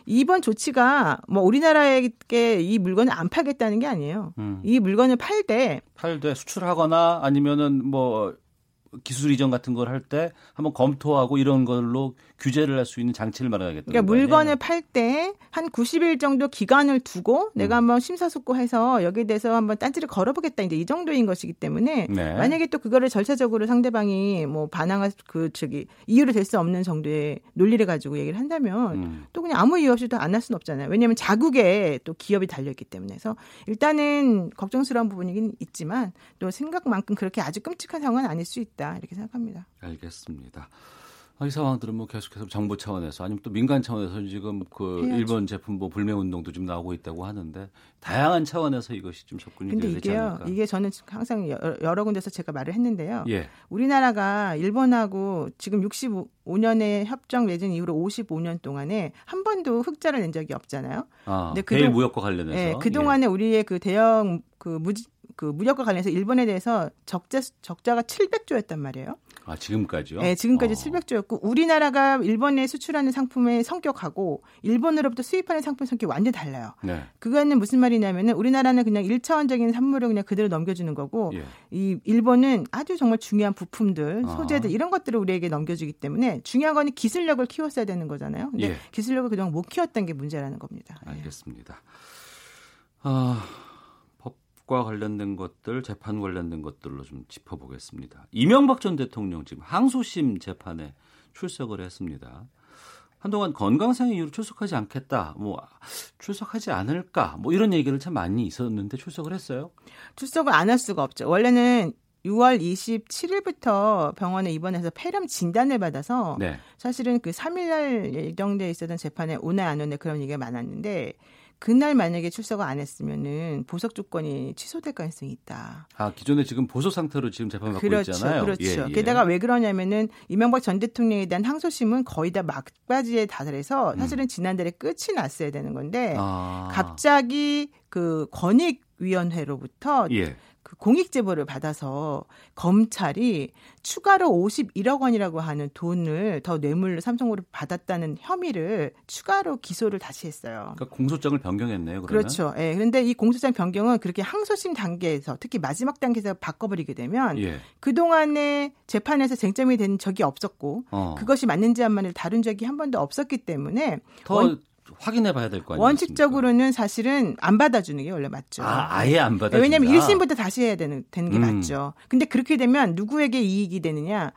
이번 조치가 뭐 우리나라에게 이 물건을 안 팔겠다는 게 아니에요. 음. 이 물건을 팔 때 팔되 수출하거나 아니면은 뭐 기술 이전 같은 걸 할 때 한번 검토하고 이런 걸로 규제를 할 수 있는 장치를 마련하겠다는 그러니까? 물건을 팔 때 한 90일 정도 기간을 두고 내가 음. 한번 심사숙고해서 여기에 대해서 한번 딴지를 걸어보겠다 이제 이 정도인 것이기 때문에 네. 만약에 또 그거를 절차적으로 상대방이 뭐 반항할 수- 그 저기 이유를 될수 없는 정도의 논리를 가지고 얘기를 한다면 음. 또 그냥 아무 이유 없이도 안 할 수는 없잖아요. 왜냐하면 자국에 또 기업이 달려 있기 때문에. 그래서 일단은 걱정스러운 부분이긴 있지만 또 생각만큼 그렇게 아주 끔찍한 상황은 아닐 수 있다. 이렇게 생각합니다. 알겠습니다. 아, 이 상황들은 뭐 계속해서 정부 차원에서 아니면 또 민간 차원에서 지금 그 해야죠. 일본 제품 뭐 불매 운동도 좀 나오고 있다고 하는데 다양한 차원에서 이것이 좀 접근이 근데 되지 이게요, 않을까? 이게 저는 항상 여러, 여러 군데서 제가 말을 했는데요. 예. 우리나라가 일본하고 지금 65년의 협정 맺은 이후로 55년 동안에 한 번도 흑자를 낸 적이 없잖아요. 아, 근데 그동- 무역과 관련해서 네, 그 동안에 우리의 그 대형 그 무지 그 무역과 관련해서 일본에 대해서 적자 적자가 700조였단 말이에요. 아 지금까지요? 네, 지금까지 어. 700조였고 우리나라가 일본에 수출하는 상품의 성격하고 일본으로부터 수입하는 상품 성격이 완전 히 달라요. 네. 그거는 무슨 말이냐면은 우리나라는 그냥 일차원적인 산물을 그냥 그대로 넘겨주는 거고 예. 이 일본은 아주 정말 중요한 부품들, 아. 소재들 이런 것들을 우리에게 넘겨주기 때문에 중요한 거는 기술력을 키웠어야 되는 거잖아요. 근데 예. 기술력을 그동안 못 키웠던 게 문제라는 겁니다. 알겠습니다. 아, 법과 관련된 것들, 재판 관련된 것들로 좀 짚어보겠습니다. 이명박 전 대통령 지금 항소심 재판에 출석을 했습니다. 한동안 건강상의 이유로 출석하지 않겠다, 뭐 출석하지 않을까, 뭐 이런 얘기를 참 많이 있었는데 출석을 했어요. 출석을 안 할 수가 없죠. 원래는 6월 27일부터 병원에 입원해서 폐렴 진단을 받아서 네. 사실은 그 3일날 예정돼 있었던 재판에 오네 안 오네 그런 얘기가 많았는데 그날 만약에 출석을 안 했으면은 보석 조건이 취소될 가능성이 있다. 아 기존에 지금 보소 상태로 지금 재판 받고 그렇죠, 있잖아요. 그렇죠. 예, 예. 게다가 왜 그러냐면은 이명박 전 대통령에 대한 항소심은 거의 다 막바지에 다다해서 사실은 지난달에 끝이 났어야 되는 건데 음. 아. 갑자기 그 권익 위원회로부터 예. 그 공익 제보를 받아서 검찰이 추가로 51억 원이라고 하는 돈을 더 뇌물로 삼성으로 받았다는 혐의를 추가로 기소를 다시 했어요. 그러니까 공소장을 변경했네요. 그러면. 그렇죠. 예. 그런데 이 공소장 변경은 그렇게 항소심 단계에서 특히 마지막 단계에서 바꿔버리게 되면 예. 그 동안에 재판에서 쟁점이 된 적이 없었고 어. 그것이 맞는지 안 맞는지 다룬 적이 한 번도 없었기 때문에 더 원- 확인해 봐야 될 거 아니에요. 원칙적으로는 사실은 안 받아주는 게 원래 맞죠. 아, 아예 안 받아준다. 왜냐하면 1심부터 다시 해야 되는, 되는 게 음. 맞죠. 근데 그렇게 되면 누구에게 이익이 되느냐?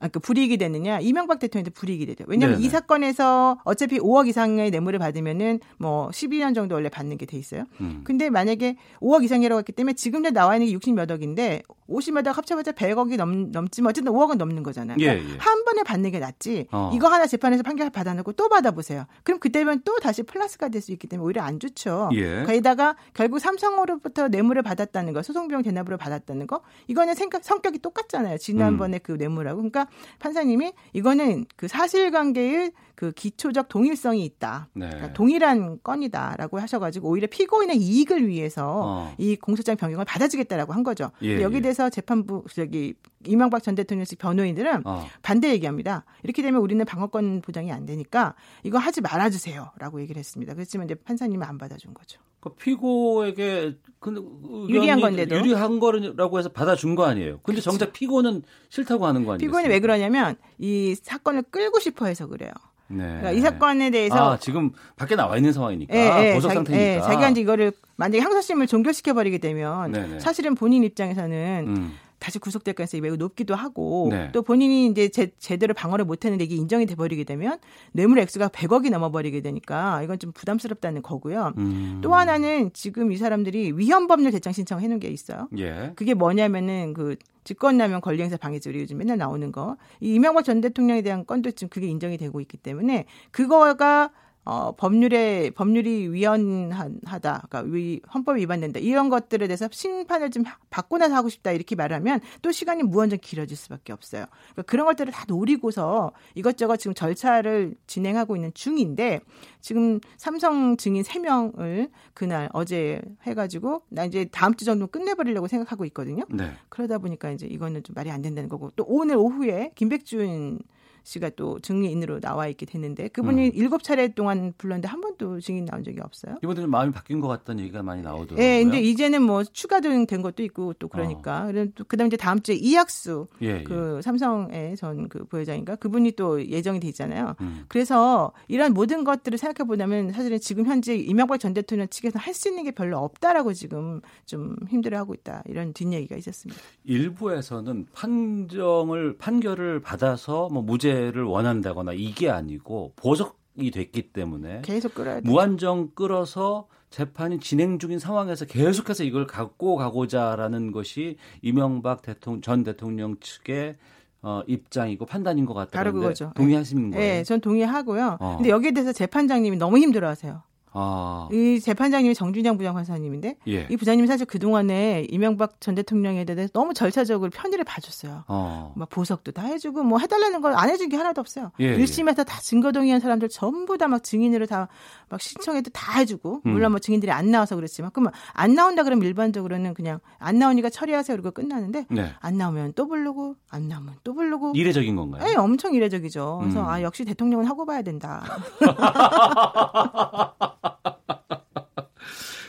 아, 그 불이익이 되느냐 이명박 대통령한테 불이익이 되죠. 왜냐하면 네네. 이 사건에서 어차피 5억 이상의 뇌물을 받으면은 뭐 12년 정도 원래 받는 게 돼 있어요. 음. 근데 만약에 5억 이상이라고 했기 때문에 지금 도 나와 있는 게 60몇 억인데 50몇 억 합쳐봤자 100억이 넘, 넘지만 어쨌든 5억은 넘는 거잖아요. 예, 그러니까 예. 한 번에 받는 게 낫지. 어. 이거 하나 재판에서 판결 받아놓고 또 받아보세요. 그럼 그때면 또 다시 플러스가 될 수 있기 때문에 오히려 안 좋죠. 예. 거기다가 결국 삼성으로부터 뇌물을 받았다는 거, 소송비용 대납으로 받았다는 거, 이거는 생각, 성격이 똑같잖아요. 지난번에 그 뇌물하고. 그러니까 판사님이 이거는 그 사실관계의 그 기초적 동일성이 있다. 네. 그러니까 동일한 건이다라고 하셔가지고 오히려 피고인의 이익을 위해서 어. 이 공소장 변경을 받아주겠다라고 한 거죠. 예, 근데 여기에 예. 대해서 재판부 저기 이명박 전 대통령 측 변호인들은 어. 반대 얘기합니다. 이렇게 되면 우리는 방어권 보장이 안 되니까 이거 하지 말아주세요라고 얘기를 했습니다. 그렇지만 이제 판사님은 안 받아준 거죠. 그 피고에게 근데 유리한 건데도. 유리한 거라고 해서 받아준 거 아니에요. 근데 정작 피고는 싫다고 하는 거 아니에요? 피고인이 왜 그러냐면 이 사건을 끌고 싶어 해서 그래요. 네. 그러니까 이 사건에 대해서 아, 지금 밖에 나와 있는 상황이니까 예, 예, 보석 자기- 상태니까. 예, 자기가 이제 이거를 만약에 항소심을 종결시켜 버리게 되면 네네. 사실은 본인 입장에서는 음. 다시 구속될 가능성이 매우 높기도 하고 네. 또 본인이 이제 제, 제대로 방어를 못했는데 이게 인정이 돼버리게 되면 뇌물 액수가 100억이 넘어버리게 되니까 이건 좀 부담스럽다는 거고요. 음. 또 하나는 지금 이 사람들이 위헌법률 대장 신청 해 놓은 게 있어요. 예. 그게 뭐냐면은 그 직권남용 권리행사 방해죄 우리 요즘 맨날 나오는 거. 이 이명박 전 대통령에 대한 건도 지금 그게 인정이 되고 있기 때문에 그거가 어, 법률에, 법률이 위헌하다, 그러니까 위, 헌법 위반된다, 이런 것들에 대해서 심판을 좀 받고 나서 하고 싶다, 이렇게 말하면 또 시간이 무한정 길어질 수밖에 없어요. 그러니까 그런 것들을 다 노리고서 이것저것 지금 절차를 진행하고 있는 중인데, 지금 삼성 증인 3 명을 그날 어제 해가지고, 나 이제 다음 주 정도 끝내버리려고 생각하고 있거든요. 네. 그러다 보니까 이제 이거는 좀 말이 안 된다는 거고, 또 오늘 오후에 김백준 씨가 또 증인으로 나와 있게 됐는데 그분이 일곱 차례 동안 불렀는데 한 번도 증인 나온 적이 없어요. 이번에는 마음이 바뀐 것 같다는 얘기가 많이 나오더라고요. 예, 근데 이제는 뭐 추가된 된 것도 있고 또 그러니까. 그또 그다음 이제 다음 주에 이학수 어. 예, 예. 그 삼성의 전 그 부회장인가 그분이 또 예정이 돼 있잖아요. 음. 그래서 이런 모든 것들을 생각해 보자면 사실은 지금 현재 이명박 전 대통령 측에서 할 수 있는 게 별로 없다라고 지금 좀 힘들어하고 있다 이런 뒷얘기가 있었습니다. 일부에서는 판정을 판결을 받아서 뭐 무죄 를 원한다거나 이게 아니고 보석이 됐기 때문에 계속 끌어야 돼. 무한정 끌어서 재판이 진행 중인 상황에서 계속해서 이걸 갖고 가고자라는 것이 이명박 대통령 전 대통령 측의 어, 입장이고 판단인 것 같다는데 그거죠. 동의하시는 거예요? 네, 전 동의하고요. 어. 근데 여기에 대해서 재판장님이 너무 힘들어하세요. 아, 이 재판장님이 정준영 부장판사님인데 예. 이 부장님이 사실 그 동안에 이명박 전 대통령에 대해서 너무 절차적으로 편의를 봐줬어요. 어. 막 보석도 다 해주고 뭐 해달라는 걸 안 해준 게 하나도 없어요. 예, 1심에서 다 증거 동의한 사람들 전부 다 막 증인으로 다 막 신청해도 다 해주고 음. 물론 뭐 증인들이 안 나와서 그렇지만 그러면 안 나온다 그러면 일반적으로는 그냥 안 나오니까 처리하세요 그러고 끝나는데 네. 안 나오면 또 부르고 안 나오면 또 부르고 이례적인 건가요? 네, 엄청 이례적이죠. 그래서 음. 아 역시 대통령은 하고 봐야 된다.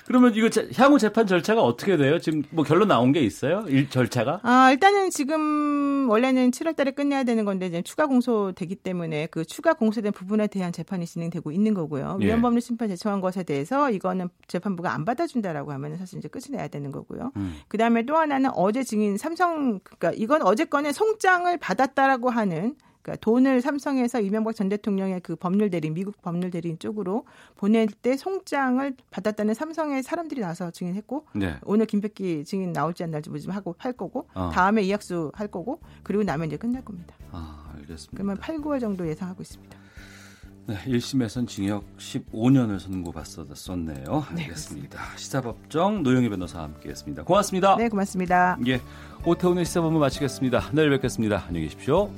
그러면 이거 재- 향후 재판 절차가 어떻게 돼요? 지금 뭐 결론 나온 게 있어요? 일 절차가? 아, 일단은 지금 원래는 7월 달에 끝내야 되는 건데 이제 추가 공소되기 때문에 그 추가 공소된 부분에 대한 재판이 진행되고 있는 거고요. 예. 위헌법률 심판 제청한 것에 대해서 이거는 재판부가 안 받아준다라고 하면 사실 이제 끝이 내야 되는 거고요. 음. 그 다음에 또 하나는 어제 증인 삼성, 그러니까 이건 어제 건에 송장을 받았다라고 하는 그러니까 돈을 삼성에서 이명박 전 대통령의 그 법률 대리인, 미국 법률 대리인 쪽으로 보낼 때 송장을 받았다는 삼성의 사람들이 나서 증인했고 네. 오늘 김백기 증인 나올지 안 나올지 뭐좀 하고 할 거고 어. 다음에 이학수 할 거고 그리고 나면 이제 끝날 겁니다. 아, 알겠습니다. 그러면 8, 9월 정도 예상하고 있습니다. 네, 1심에선 징역 15년을 선고받았었네요. 알겠습니다. 시사법정 노영희 변호사와 함께했습니다. 고맙습니다. 네, 고맙습니다. 예, 오태훈의 시사법문 마치겠습니다. 내일 뵙겠습니다. 안녕히 계십시오.